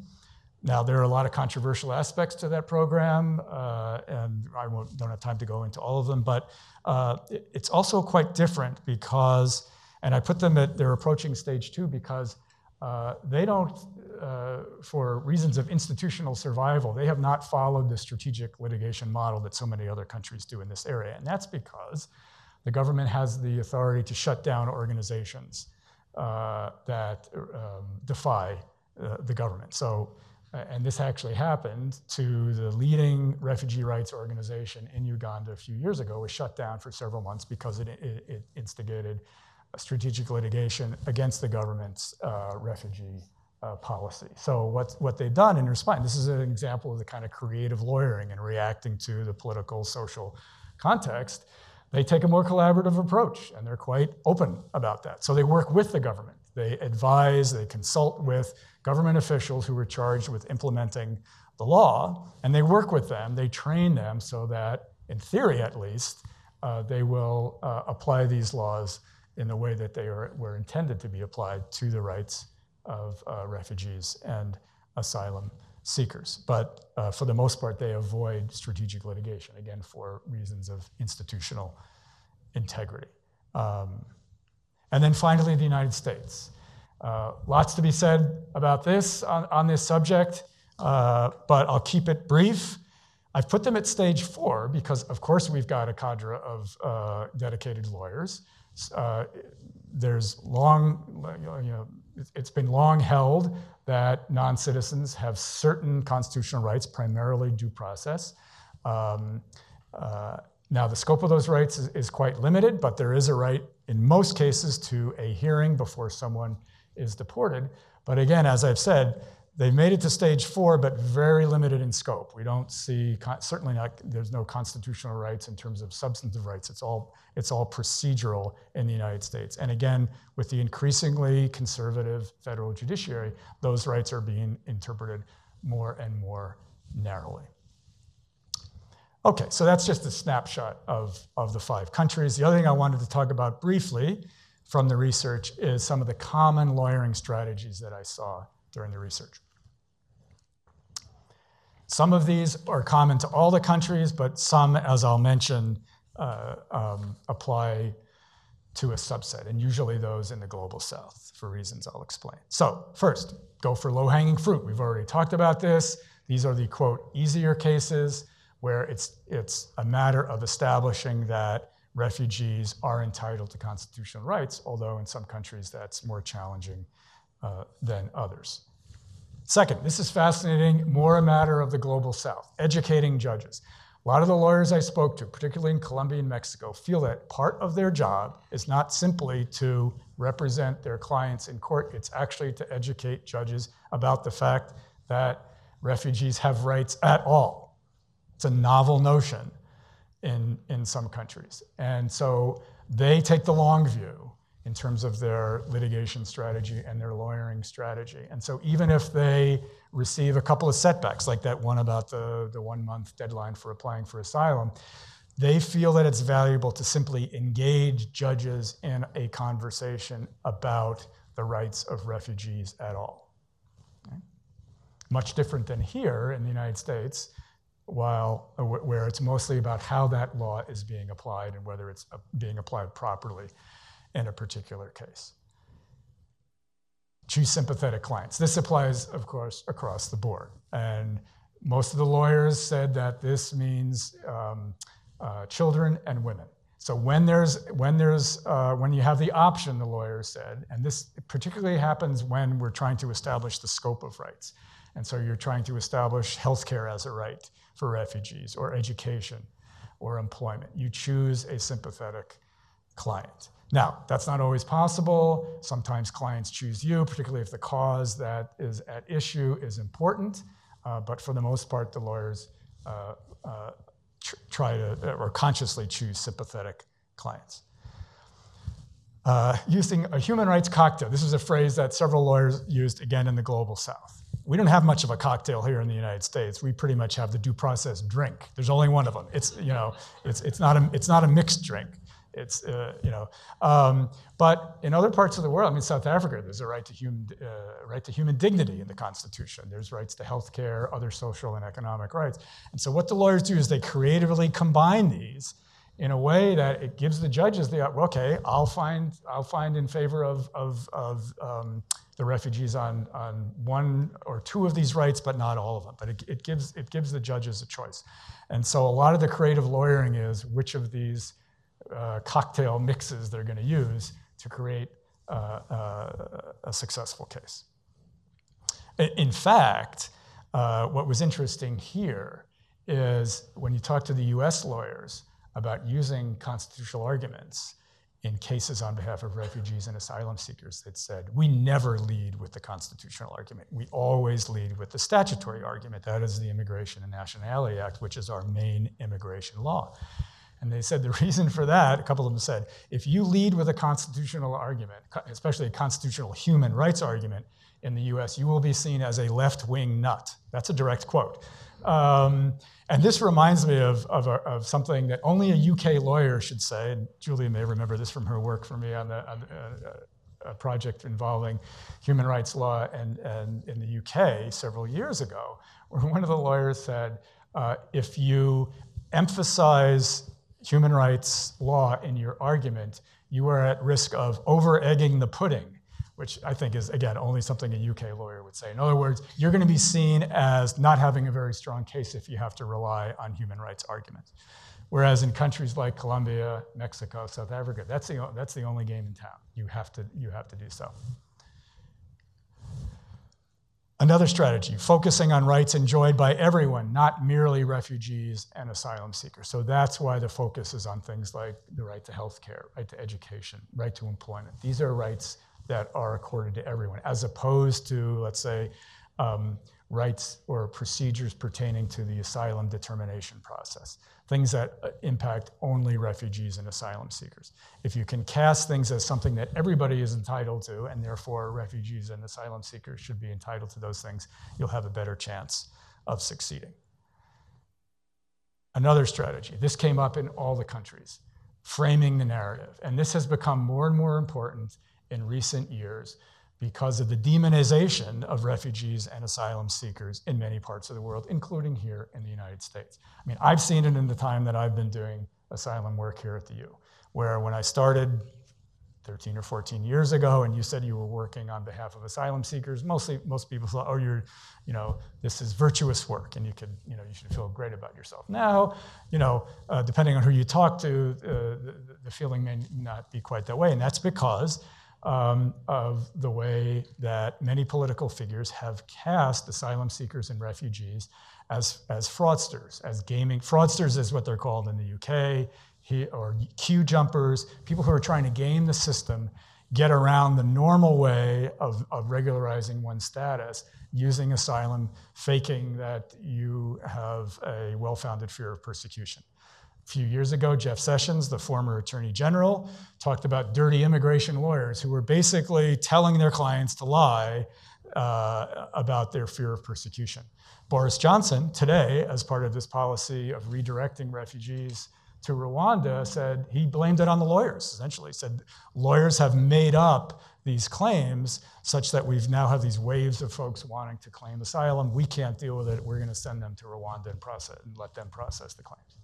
Now, there are a lot of controversial aspects to that program, uh, and I don't have time to go into all of them, but uh, it, it's also quite different because, and I put them at, they're approaching stage two because uh, they don't, uh, for reasons of institutional survival, they have not followed the strategic litigation model that so many other countries do in this area. And that's because the government has the authority to shut down organizations uh, that um, defy uh, the government. So, uh, and this actually happened to the leading refugee rights organization in Uganda a few years ago, was shut down for several months because it, it, it instigated strategic litigation against the government's uh, refugee uh, policy. So what, what they've done in response, this is an example of the kind of creative lawyering and reacting to the political, social context, they take a more collaborative approach and they're quite open about that. So they work with the government. They advise, they consult with government officials who are charged with implementing the law, and they work with them, they train them so that, in theory at least, uh, they will uh, apply these laws in the way that they are, were intended to be applied to the rights of uh, refugees and asylum seekers. But uh, for the most part, they avoid strategic litigation, again, for reasons of institutional integrity. Um, and then finally, the United States. Uh, lots to be said about this on, on this subject, uh, but I'll keep it brief. I've put them at stage four because, of course, we've got a cadre of uh, dedicated lawyers. Uh, there's long, you know, it's been long held that non citizens have certain constitutional rights, primarily due process. Um, uh, now, the scope of those rights is, is, quite limited, but there is a right in most cases to a hearing before someone is deported. But again, as I've said, They've made it to stage four, but very limited in scope. We don't see, certainly not, there's no constitutional rights in terms of substantive rights. It's all, it's all procedural in the United States. And again, with the increasingly conservative federal judiciary, those rights are being interpreted more and more narrowly. Okay, so that's just a snapshot of, of the five countries. The other thing I wanted to talk about briefly from the research is some of the common lawyering strategies that I saw during the research. Some of these are common to all the countries, but some, as I'll mention, uh, um, apply to a subset, and usually those in the global south for reasons I'll explain. So, first, go for low hanging fruit. We've already talked about this. These are the quote, easier cases where it's, it's a matter of establishing that refugees are entitled to constitutional rights, although in some countries that's more challenging uh, than others. Second, this is fascinating, more a matter of the global south, educating judges. A lot of the lawyers I spoke to, particularly in Colombia and Mexico, feel that part of their job is not simply to represent their clients in court, it's actually to educate judges about the fact that refugees have rights at all. It's a novel notion in, in some countries. And so they take the long view in terms of their litigation strategy and their lawyering strategy. And so even if they receive a couple of setbacks, like that one about the, the one month deadline for applying for asylum, they feel that it's valuable to simply engage judges in a conversation about the rights of refugees at all. Okay? much different than here in the United States, while where it's mostly about how that law is being applied and whether it's uh, being applied properly in a particular case. Choose sympathetic clients. This applies, of course, across the board. And most of the lawyers said that this means um, uh, children and women. So when there's when there's uh, when you have the option, the lawyer said, and this particularly happens when we're trying to establish the scope of rights, and so you're trying to establish healthcare as a right for refugees, or education, or employment. You choose a sympathetic client. Now, that's not always possible. Sometimes clients choose you, particularly if the cause that is at issue is important. Uh, but for the most part, the lawyers uh, uh, tr- try to or consciously choose sympathetic clients. Uh, using a human rights cocktail. This is a phrase that several lawyers used again in the global south. We don't have much of a cocktail here in the United States. We pretty much have the due process drink. There's only one of them. It's, you know, it's, it's, not, a, it's not a mixed drink. It's, uh, you know, um, but in other parts of the world, I mean, South Africa, there's a right to human, uh, right to human dignity in the Constitution. There's rights to health care, other social and economic rights. And so what the lawyers do is they creatively combine these in a way that it gives the judges the, okay, I'll find, I'll find in favor of, of, of um, the refugees on, on one or two of these rights, but not all of them. But it, it, gives, it gives the judges a choice. And so a lot of the creative lawyering is which of these uh, cocktail mixes they're going to use to create uh, uh, a successful case. In fact, uh, what was interesting here is when you talk to the US lawyers about using constitutional arguments in cases on behalf of refugees and asylum seekers that said, we never lead with the constitutional argument. We always lead with the statutory argument. That is the Immigration and Nationality Act, which is our main immigration law. And they said the reason for that, a couple of them said, if you lead with a constitutional argument, especially a constitutional human rights argument in the US, you will be seen as a left wing nut. That's a direct quote. Um, and this reminds me of, of, a, of, something that only a UK lawyer should say. And Julia may remember this from her work for me on, the, on uh, a project involving human rights law and, and in the UK several years ago, where one of the lawyers said, uh, if you emphasize human rights law in your argument, you are at risk of over egging the pudding, which I think is, again, only something a UK lawyer would say. In other words, you're going to be seen as not having a very strong case if you have to rely on human rights arguments. Whereas in countries like Colombia, Mexico, South Africa, that's the, that's the only game in town. You have to, you have to do so. Another strategy, focusing on rights enjoyed by everyone, not merely refugees and asylum seekers. So that's why the focus is on things like the right to health care, right to education, right to employment. These are rights that are accorded to everyone, as opposed to, let's say, um, rights or procedures pertaining to the asylum determination process, things that uh, impact only refugees and asylum seekers. If you can cast things as something that everybody is entitled to, and therefore refugees and asylum seekers should be entitled to those things, you'll have a better chance of succeeding. Another strategy, this came up in all the countries, framing the narrative. And this has become more and more important in recent years because of the demonization of refugees and asylum seekers in many parts of the world, including here in the United States. I mean, I've seen it in the time that I've been doing asylum work here at the U, where when I started 13 or 14 years ago and you said you were working on behalf of asylum seekers mostly most people thought oh you're you know this is virtuous work and you could you know you should feel great about yourself now you know uh, depending on who you talk to uh, the, the feeling may not be quite that way and that's because um, of the way that many political figures have cast asylum seekers and refugees as, as fraudsters, as gaming. Fraudsters is what they're called in the UK, he, or queue jumpers, people who are trying to game the system, get around the normal way of, of regularizing one's status using asylum, faking that you have a well founded fear of persecution. A few years ago, Jeff Sessions, the former attorney general, talked about dirty immigration lawyers who were basically telling their clients to lie uh, about their fear of persecution. Boris Johnson, today, as part of this policy of redirecting refugees to Rwanda said he blamed it on the lawyers, essentially. Said lawyers have made up these claims such that we've now have these waves of folks wanting to claim asylum. We can't deal with it. We're going to send them to Rwanda and process and let them process the claims.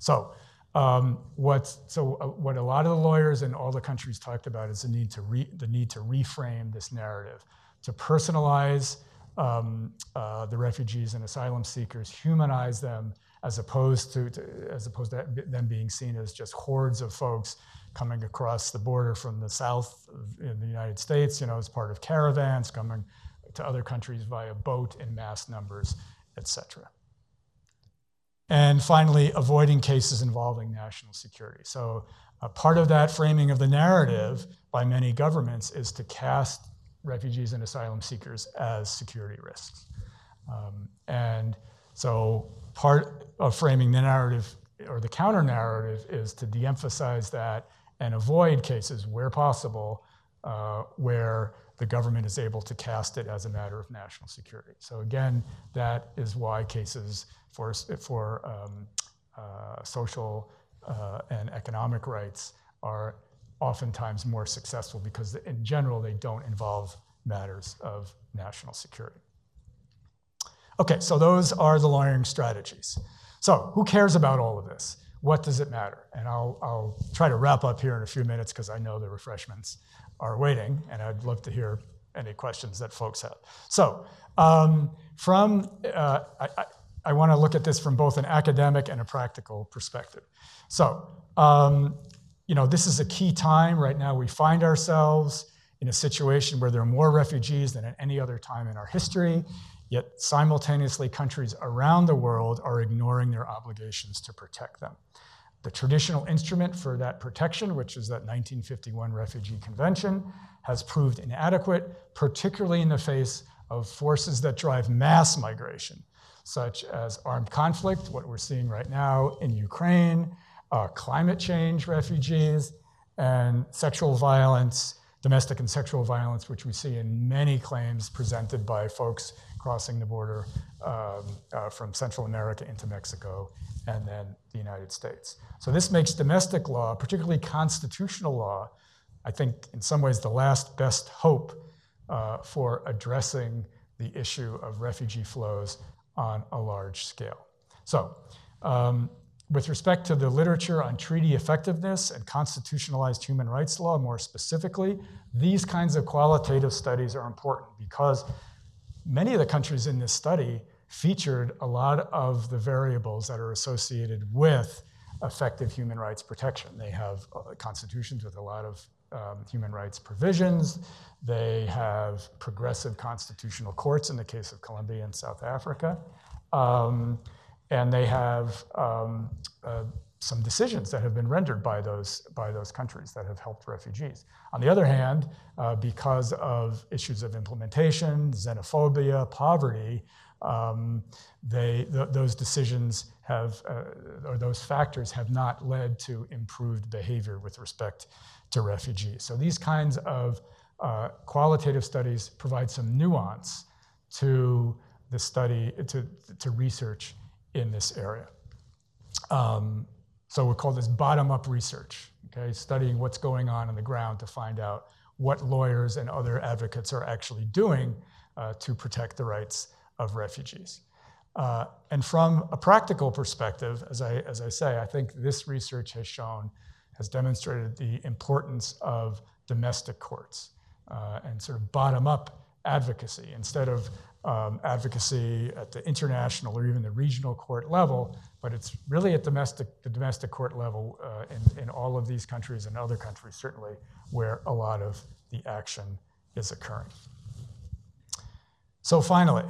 So um, what, so uh, what a lot of the lawyers in all the countries talked about is the need to, re, the need to reframe this narrative, to personalize um, uh, the refugees and asylum seekers, humanize them, as opposed to, to, as opposed to them being seen as just hordes of folks coming across the border from the south in the United States, you know, as part of caravans coming to other countries via boat in mass numbers, et cetera. And finally, avoiding cases involving national security. So, part of that framing of the narrative by many governments is to cast refugees and asylum seekers as security risks. Um, and so, part of framing the narrative or the counter narrative is to de emphasize that and avoid cases where possible uh, where the government is able to cast it as a matter of national security. So, again, that is why cases for, for um, uh, social uh, and economic rights are oftentimes more successful because, in general, they don't involve matters of national security. Okay, so those are the lawyering strategies. So, who cares about all of this? What does it matter? And I'll, I'll try to wrap up here in a few minutes because I know the refreshments are waiting, and I'd love to hear any questions that folks have. So, um, from uh, I, I want to look at this from both an academic and a practical perspective. So, um, you know, this is a key time right now. We find ourselves in a situation where there are more refugees than at any other time in our history, yet simultaneously, countries around the world are ignoring their obligations to protect them. The traditional instrument for that protection, which is that 1951 Refugee Convention, has proved inadequate, particularly in the face of forces that drive mass migration such as armed conflict, what we're seeing right now in Ukraine, uh, climate change refugees, and sexual violence, domestic and sexual violence, which we see in many claims presented by folks crossing the border um, uh, from Central America into Mexico and then the United States. So this makes domestic law, particularly constitutional law, I think in some ways the last best hope uh, for addressing the issue of refugee flows on a large scale. So, um, with respect to the literature on treaty effectiveness and constitutionalized human rights law, more specifically, these kinds of qualitative studies are important because many of the countries in this study featured a lot of the variables that are associated with effective human rights protection. They have uh, constitutions with a lot of um, human rights provisions. They have progressive constitutional courts in the case of Colombia and South Africa. Um, and they have um, uh, some decisions that have been rendered by those, by those countries that have helped refugees. On the other hand, uh, because of issues of implementation, xenophobia, poverty, um, they, th- those decisions have, uh, or those factors have not led to improved behavior with respect to refugees. So these kinds of uh, qualitative studies provide some nuance to the study, to, to research in this area. Um, so we call this bottom-up research, okay, studying what's going on on the ground to find out what lawyers and other advocates are actually doing uh, to protect the rights of refugees. Uh, and from a practical perspective, as I, as I say, I think this research has shown, has demonstrated the importance of domestic courts uh, and sort of bottom up advocacy instead of um, advocacy at the international or even the regional court level, but it's really at domestic, the domestic court level uh, in, in all of these countries and other countries, certainly, where a lot of the action is occurring. So, finally,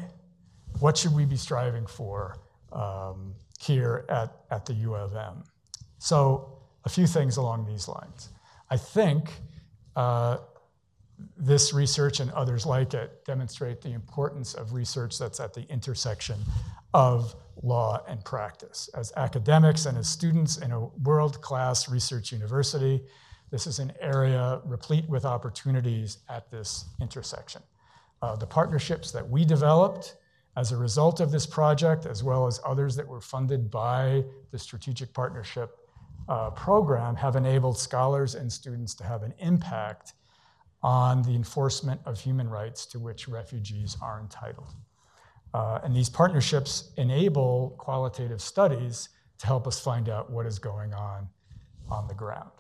what should we be striving for um, here at, at the U of M? So, a few things along these lines. I think uh, this research and others like it demonstrate the importance of research that's at the intersection of law and practice. As academics and as students in a world class research university, this is an area replete with opportunities at this intersection. Uh, the partnerships that we developed as a result of this project, as well as others that were funded by the strategic partnership uh, program have enabled scholars and students to have an impact on the enforcement of human rights to which refugees are entitled. Uh, and these partnerships enable qualitative studies to help us find out what is going on on the ground.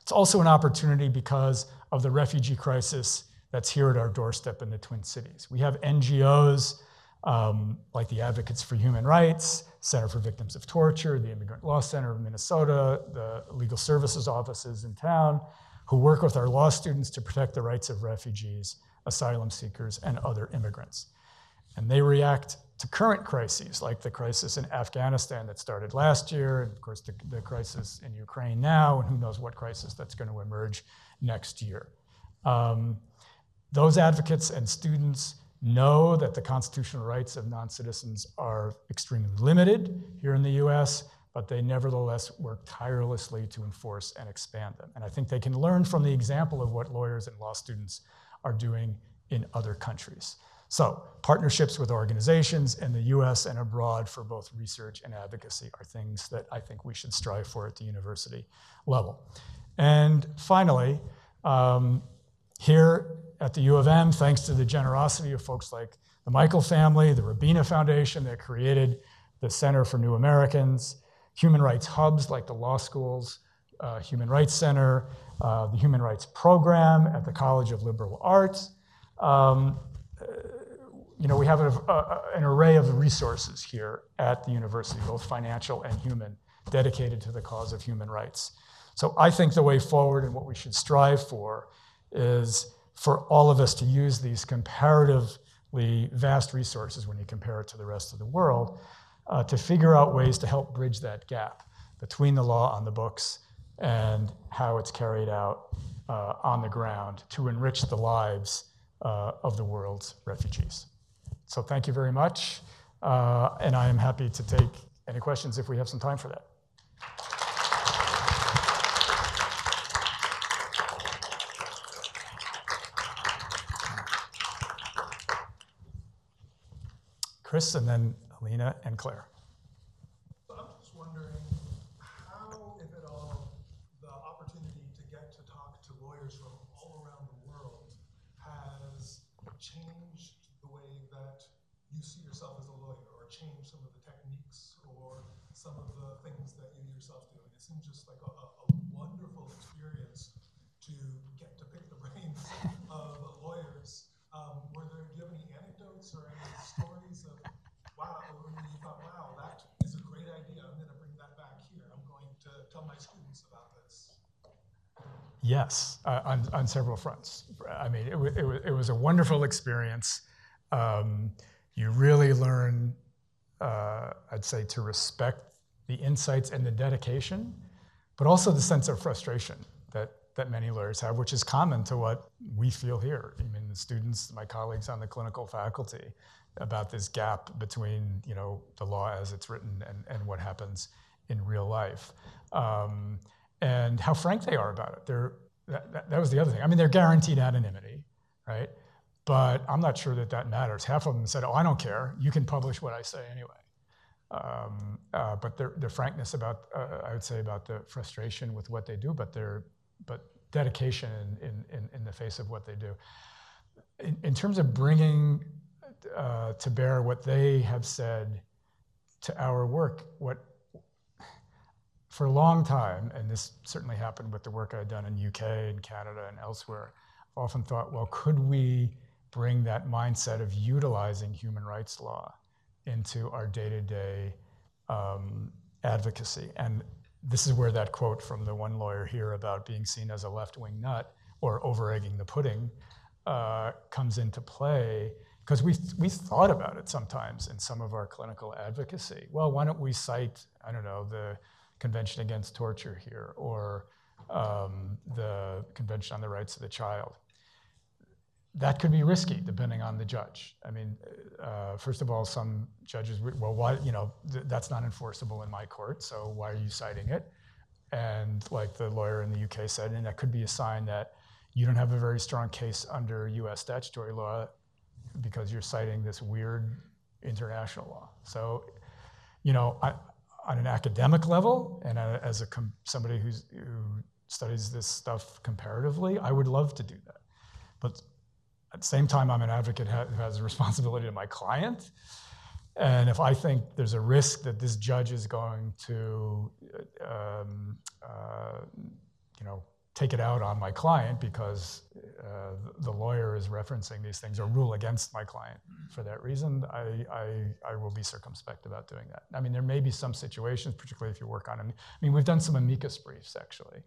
It's also an opportunity because of the refugee crisis that's here at our doorstep in the Twin Cities. We have NGOs um, like the Advocates for Human Rights, Center for Victims of Torture, the Immigrant Law Center of Minnesota, the legal services offices in town, who work with our law students to protect the rights of refugees, asylum seekers, and other immigrants. And they react to current crises, like the crisis in Afghanistan that started last year, and of course, the, the crisis in Ukraine now, and who knows what crisis that's going to emerge next year. Um, those advocates and students know that the constitutional rights of non citizens are extremely limited here in the US, but they nevertheless work tirelessly to enforce and expand them. And I think they can learn from the example of what lawyers and law students are doing in other countries. So, partnerships with organizations in the US and abroad for both research and advocacy are things that I think we should strive for at the university level. And finally, um, here at the U of M, thanks to the generosity of folks like the Michael family, the Robina Foundation that created the Center for New Americans, human rights hubs like the law schools, uh, Human Rights Center, uh, the Human Rights Program at the College of Liberal Arts. Um, uh, you know, we have a, a, an array of resources here at the university, both financial and human, dedicated to the cause of human rights. So I think the way forward and what we should strive for is for all of us to use these comparatively vast resources when you compare it to the rest of the world uh, to figure out ways to help bridge that gap between the law on the books and how it's carried out uh, on the ground to enrich the lives uh, of the world's refugees. So thank you very much, uh, and I am happy to take any questions if we have some time for that. Chris, and then Alina and Claire. I'm just wondering how, if at all, the opportunity to get to talk to lawyers from all around the world has changed the way that you see yourself as a lawyer, or changed some of the techniques or some of the things that you yourself do. And it seems just like a, a wonderful experience to get to pick the brains of lawyers. Um, were there, do you have any anecdotes or any stories of wow, you thought, wow, that is a great idea. I'm going to bring that back here. I'm going to tell my students about this. Yes, uh, on, several fronts. I mean, it, w- it, it was a wonderful experience. Um, you really learn, uh, I'd say, to respect the insights and the dedication, but also the sense of frustration that, that many lawyers have, which is common to what we feel here. I mean, the students, my colleagues on the clinical faculty, about this gap between you know the law as it's written and, and what happens in real life, um, and how frank they are about it. They're, that, that, that was the other thing. I mean, they're guaranteed anonymity, right? But I'm not sure that that matters. Half of them said, "Oh, I don't care. You can publish what I say anyway." Um, uh, but their, their frankness about, uh, I would say, about the frustration with what they do, but their but dedication in, in, in, the face of what they do. In, in terms of bringing uh, to bear what they have said to our work. What for a long time, and this certainly happened with the work I'd done in UK and Canada and elsewhere, I've often thought, well, could we bring that mindset of utilizing human rights law into our day-to-day um, advocacy? And this is where that quote from the one lawyer here about being seen as a left-wing nut or over-egging the pudding uh, comes into play because we we thought about it sometimes in some of our clinical advocacy. Well, why don't we cite I don't know the Convention Against Torture here or um, the Convention on the Rights of the Child? That could be risky depending on the judge. I mean, uh, first of all, some judges well, why you know th- that's not enforceable in my court, so why are you citing it? And like the lawyer in the UK said, and that could be a sign that you don't have a very strong case under U.S. statutory law because you're citing this weird international law. So, you know, I, on an academic level and uh, as a somebody who's, who studies this stuff comparatively, I would love to do that. But at the same time, I'm an advocate who has a responsibility to my client. And if I think there's a risk that this judge is going to, um, uh, you know, take it out on my client because uh, the lawyer is referencing these things or rule against my client for that reason, I, I, I, will be circumspect about doing that. I mean, there may be some situations, particularly if you work on, I mean, we've done some amicus briefs actually.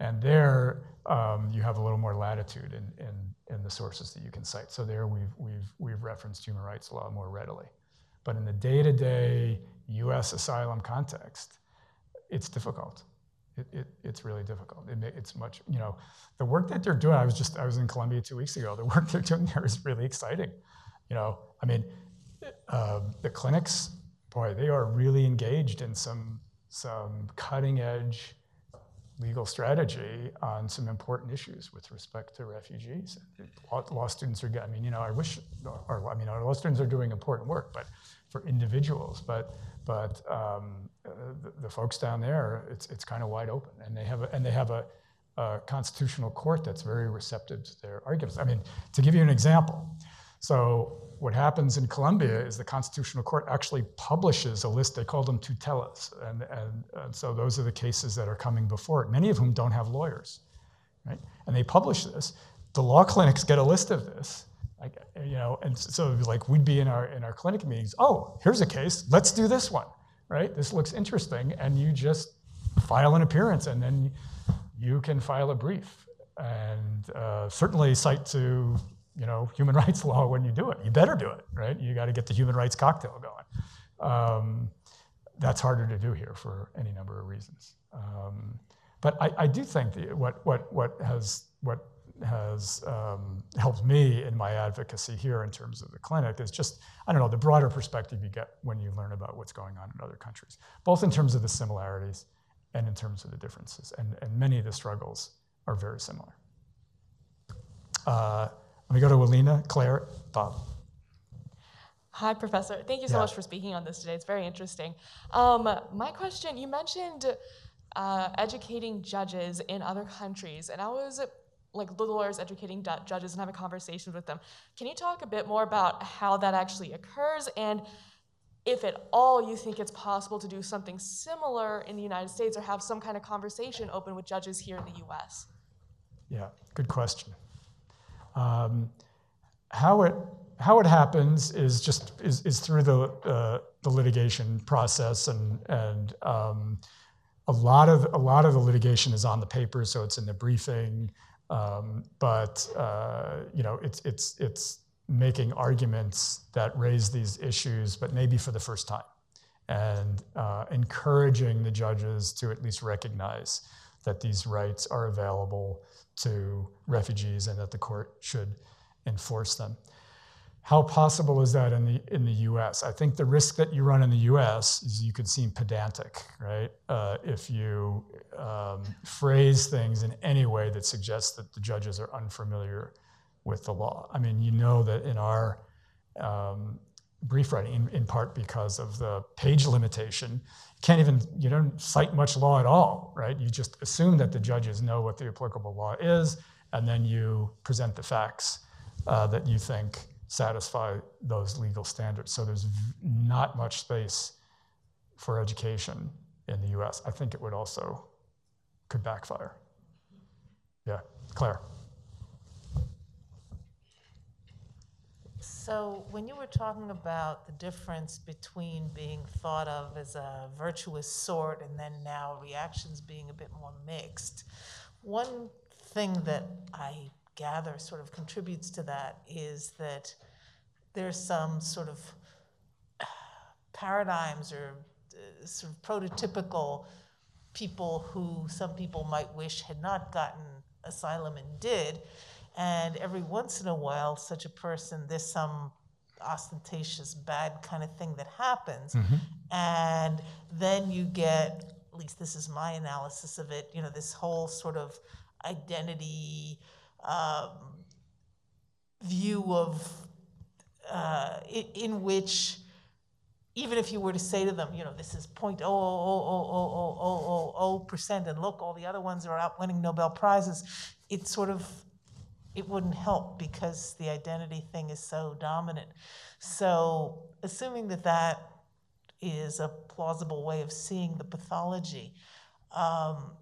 And there, um, you have a little more latitude in, in, in the sources that you can cite. So there, we've, we've, we've referenced human rights law more readily. But in the day-to-day U.S. asylum context, it's difficult. It, it, it's really difficult. It, it's much, you know, the work that they're doing. I was just, I was in Colombia two weeks ago. The work they're doing there is really exciting. You know, I mean, uh, the clinics, boy, they are really engaged in some some cutting edge legal strategy on some important issues with respect to refugees. Law, law students are, I mean, you know, I wish, or, I mean, our law students are doing important work, but for individuals, but but um, the, the, folks down there, it's it's kind of wide open, and they have a, and they have a, a, constitutional court that's very receptive to their arguments. I mean, to give you an example, so what happens in Colombia is the Constitutional Court actually publishes a list. They call them tutelas, and, and, and so those are the cases that are coming before it. Many of whom don't have lawyers, right? And they publish this. The law clinics get a list of this, like, you know, and so like we'd be in our in our clinic meetings. Oh, here's a case. Let's do this one, right? This looks interesting, and you just file an appearance, and then you can file a brief, and uh, certainly cite to you know human rights law when you do it. You better do it, right? You got to get the human rights cocktail going. Um, that's harder to do here for any number of reasons. Um, but I, I, do think that what what what has what has um, helped me in my advocacy here in terms of the clinic is just, I don't know, the broader perspective you get when you learn about what's going on in other countries, both in terms of the similarities and in terms of the differences. And, and many of the struggles are very similar. Uh, let me go to Alina, Claire, Bob. Hi, Professor. Thank you so yeah. much for speaking on this today. It's very interesting. Um, my question you mentioned uh, educating judges in other countries, and I was like lawyers educating judges and having conversations with them. Can you talk a bit more about how that actually occurs and if at all you think it's possible to do something similar in the United States or have some kind of conversation open with judges here in the US? Yeah, good question. Um, how it how it happens is just is, is through the uh, the litigation process and and um, a lot of a lot of the litigation is on the paper, so it's in the briefing. Um, but uh, you know, it's it's it's making arguments that raise these issues, but maybe for the first time, and uh, encouraging the judges to at least recognize that these rights are available to refugees and that the court should enforce them. How possible is that in the in the U.S.? I think the risk that you run in the U.S. is you could seem pedantic, right? Uh, if you um, phrase things in any way that suggests that the judges are unfamiliar with the law. I mean, you know that in our um, brief writing, in, in, part because of the page limitation, you can't even you don't cite much law at all, right? You just assume that the judges know what the applicable law is, and then you present the facts uh, that you think satisfy those legal standards. So there's not much space for education in the US. I think it would also could backfire. Yeah, Claire. So, when you were talking about the difference between being thought of as a virtuous sort and then now reactions being a bit more mixed, one thing that I gather sort of contributes to that is that there's some sort of paradigms or uh, sort of prototypical people who some people might wish had not gotten asylum and did. And every once in a while, such a person, there's some ostentatious bad kind of thing that happens. Mm-hmm. And then you get, at least this is my analysis of it, you know, this whole sort of identity um, view of uh, in, which even if you were to say to them, you know, this is 0.0000000% and look, all the other ones are out winning Nobel Prizes, it sort of, it wouldn't help because the identity thing is so dominant. So assuming that that is a plausible way of seeing the pathology, um,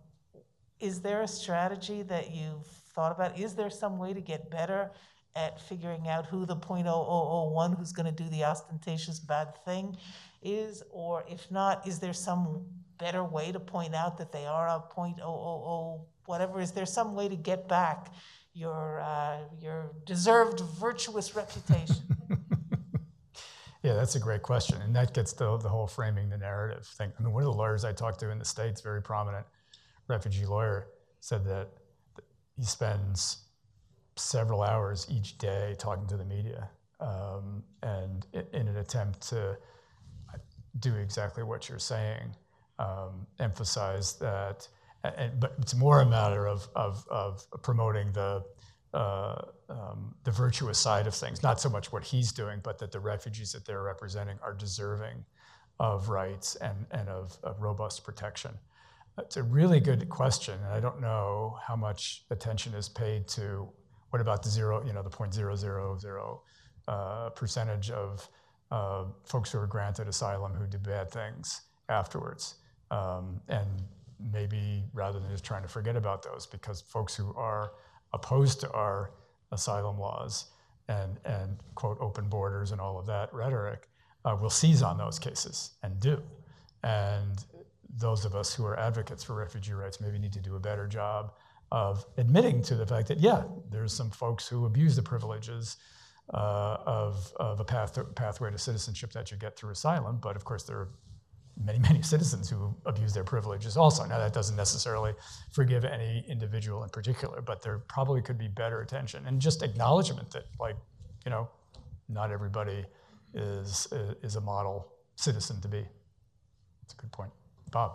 is there a strategy that you've thought about? Is there some way to get better at figuring out who the 0.0001 who's going to do the ostentatious bad thing is? Or if not, is there some better way to point out that they are a 0.000 whatever? Is there some way to get back your, uh, your deserved virtuous reputation? Yeah, that's a great question. And that gets to the whole framing the narrative thing. I mean, one of the lawyers I talked to in the States, very prominent refugee lawyer, said that he spends several hours each day talking to the media um, and in an attempt to do exactly what you're saying, um, emphasize that. And, but it's more a matter of, of, of promoting the uh, um, the virtuous side of things, not so much what he's doing, but that the refugees that they're representing are deserving of rights and, and of, of robust protection. It's a really good question, and I don't know how much attention is paid to what about the zero, you know, the point zero zero zero uh, percentage of uh, folks who are granted asylum who do bad things afterwards, um, and maybe rather than just trying to forget about those, because folks who are opposed to our asylum laws and, and quote, open borders and all of that rhetoric, uh, will seize on those cases and do. And those of us who are advocates for refugee rights maybe need to do a better job of admitting to the fact that, yeah, there's some folks who abuse the privileges uh, of, of a path to, pathway to citizenship that you get through asylum, but of course there are many, many citizens who abuse their privileges also. Now, that doesn't necessarily forgive any individual in particular, but there probably could be better attention and just acknowledgement that, like, you know, not everybody is, is a model citizen to be. That's a good point. Bob.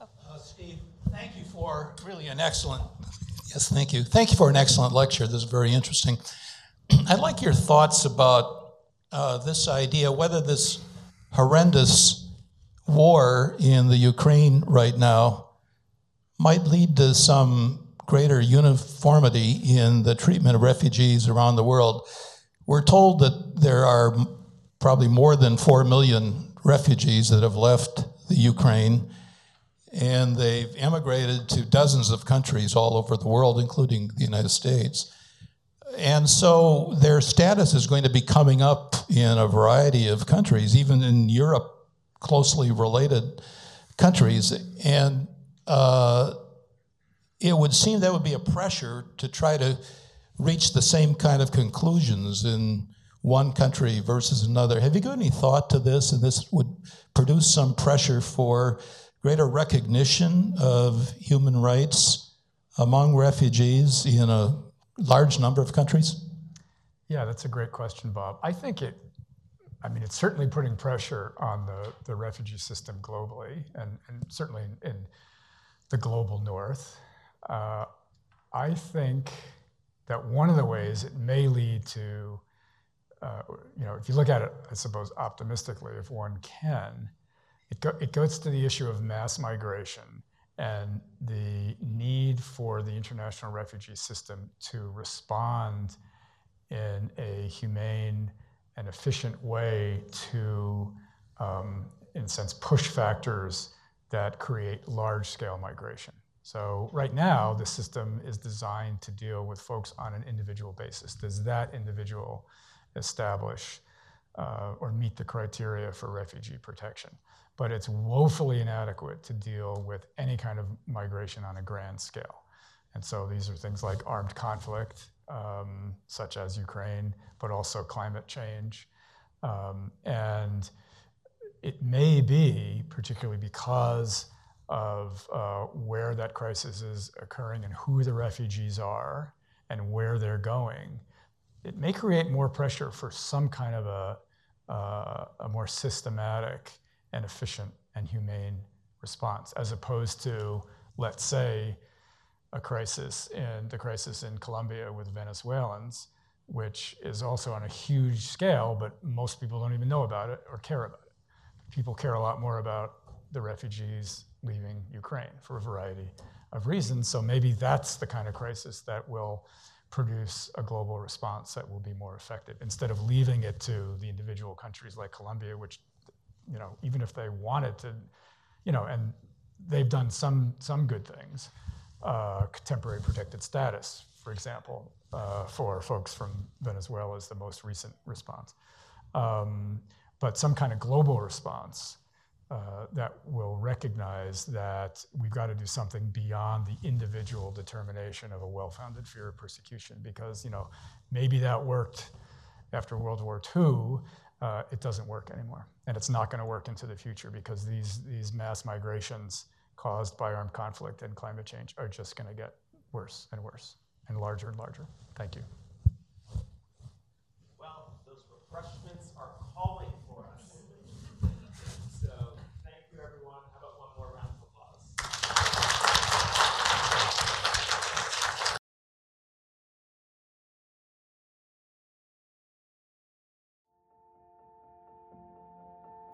Uh, Steve, thank you for really an excellent, yes, thank you. Thank you for an excellent lecture. This is very interesting. I'd like your thoughts about uh, this idea, whether this horrendous war in the Ukraine right now might lead to some greater uniformity in the treatment of refugees around the world. We're told that there are probably more than 4 million refugees that have left the Ukraine, and they've emigrated to dozens of countries all over the world, including the United States. And so their status is going to be coming up in a variety of countries, even in Europe closely related countries. And uh, it would seem that would be a pressure to try to reach the same kind of conclusions in one country versus another. Have you given any thought to this? And this would produce some pressure for greater recognition of human rights among refugees in a large number of countries? Yeah, that's a great question, Bob. I think it I mean, it's certainly putting pressure on the, the refugee system globally and, and certainly in, in the global north. Uh, I think that one of the ways it may lead to, uh, you know, if you look at it, I suppose, optimistically, if one can, it, go, it goes to the issue of mass migration and the need for the international refugee system to respond in a humane, and efficient way to, um, in a sense, push factors that create large scale migration. So, right now, the system is designed to deal with folks on an individual basis. Does that individual establish uh, or meet the criteria for refugee protection? But it's woefully inadequate to deal with any kind of migration on a grand scale. And so, these are things like armed conflict, um, such as Ukraine, but also climate change. Um, and it may be, particularly because of uh, where that crisis is occurring and who the refugees are and where they're going, it may create more pressure for some kind of a, uh, a more systematic and efficient and humane response, as opposed to, let's say, a crisis in the crisis in Colombia with Venezuelans, which is also on a huge scale, but most people don't even know about it or care about it. People care a lot more about the refugees leaving Ukraine for a variety of reasons. So maybe that's the kind of crisis that will produce a global response that will be more effective instead of leaving it to the individual countries like Colombia, which, you know, even if they wanted to, you know, and they've done some some good things, uh, temporary protected status, for example, uh, for folks from Venezuela is the most recent response. Um, but some kind of global response uh, that will recognize that we've got to do something beyond the individual determination of a well-founded fear of persecution because you know maybe that worked after World War II. Uh, it doesn't work anymore, and it's not going to work into the future because these these mass migrations caused by armed conflict and climate change are just going to get worse and worse and larger and larger. Thank you. Well, those are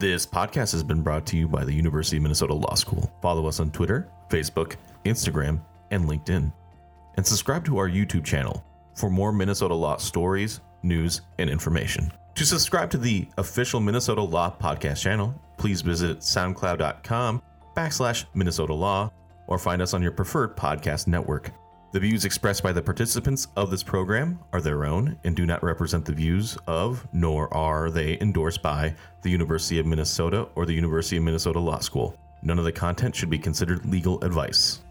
This podcast has been brought to you by the University of Minnesota Law School. Follow us on Twitter, Facebook, Instagram, and LinkedIn. And subscribe to our YouTube channel for more Minnesota law stories, news, and information. To subscribe to the official Minnesota Law podcast channel, please visit soundcloud.com backslash Minnesota Law or find us on your preferred podcast network. The views expressed by the participants of this program are their own and do not represent the views of, nor are they endorsed by, the University of Minnesota or the University of Minnesota Law School. None of the content should be considered legal advice.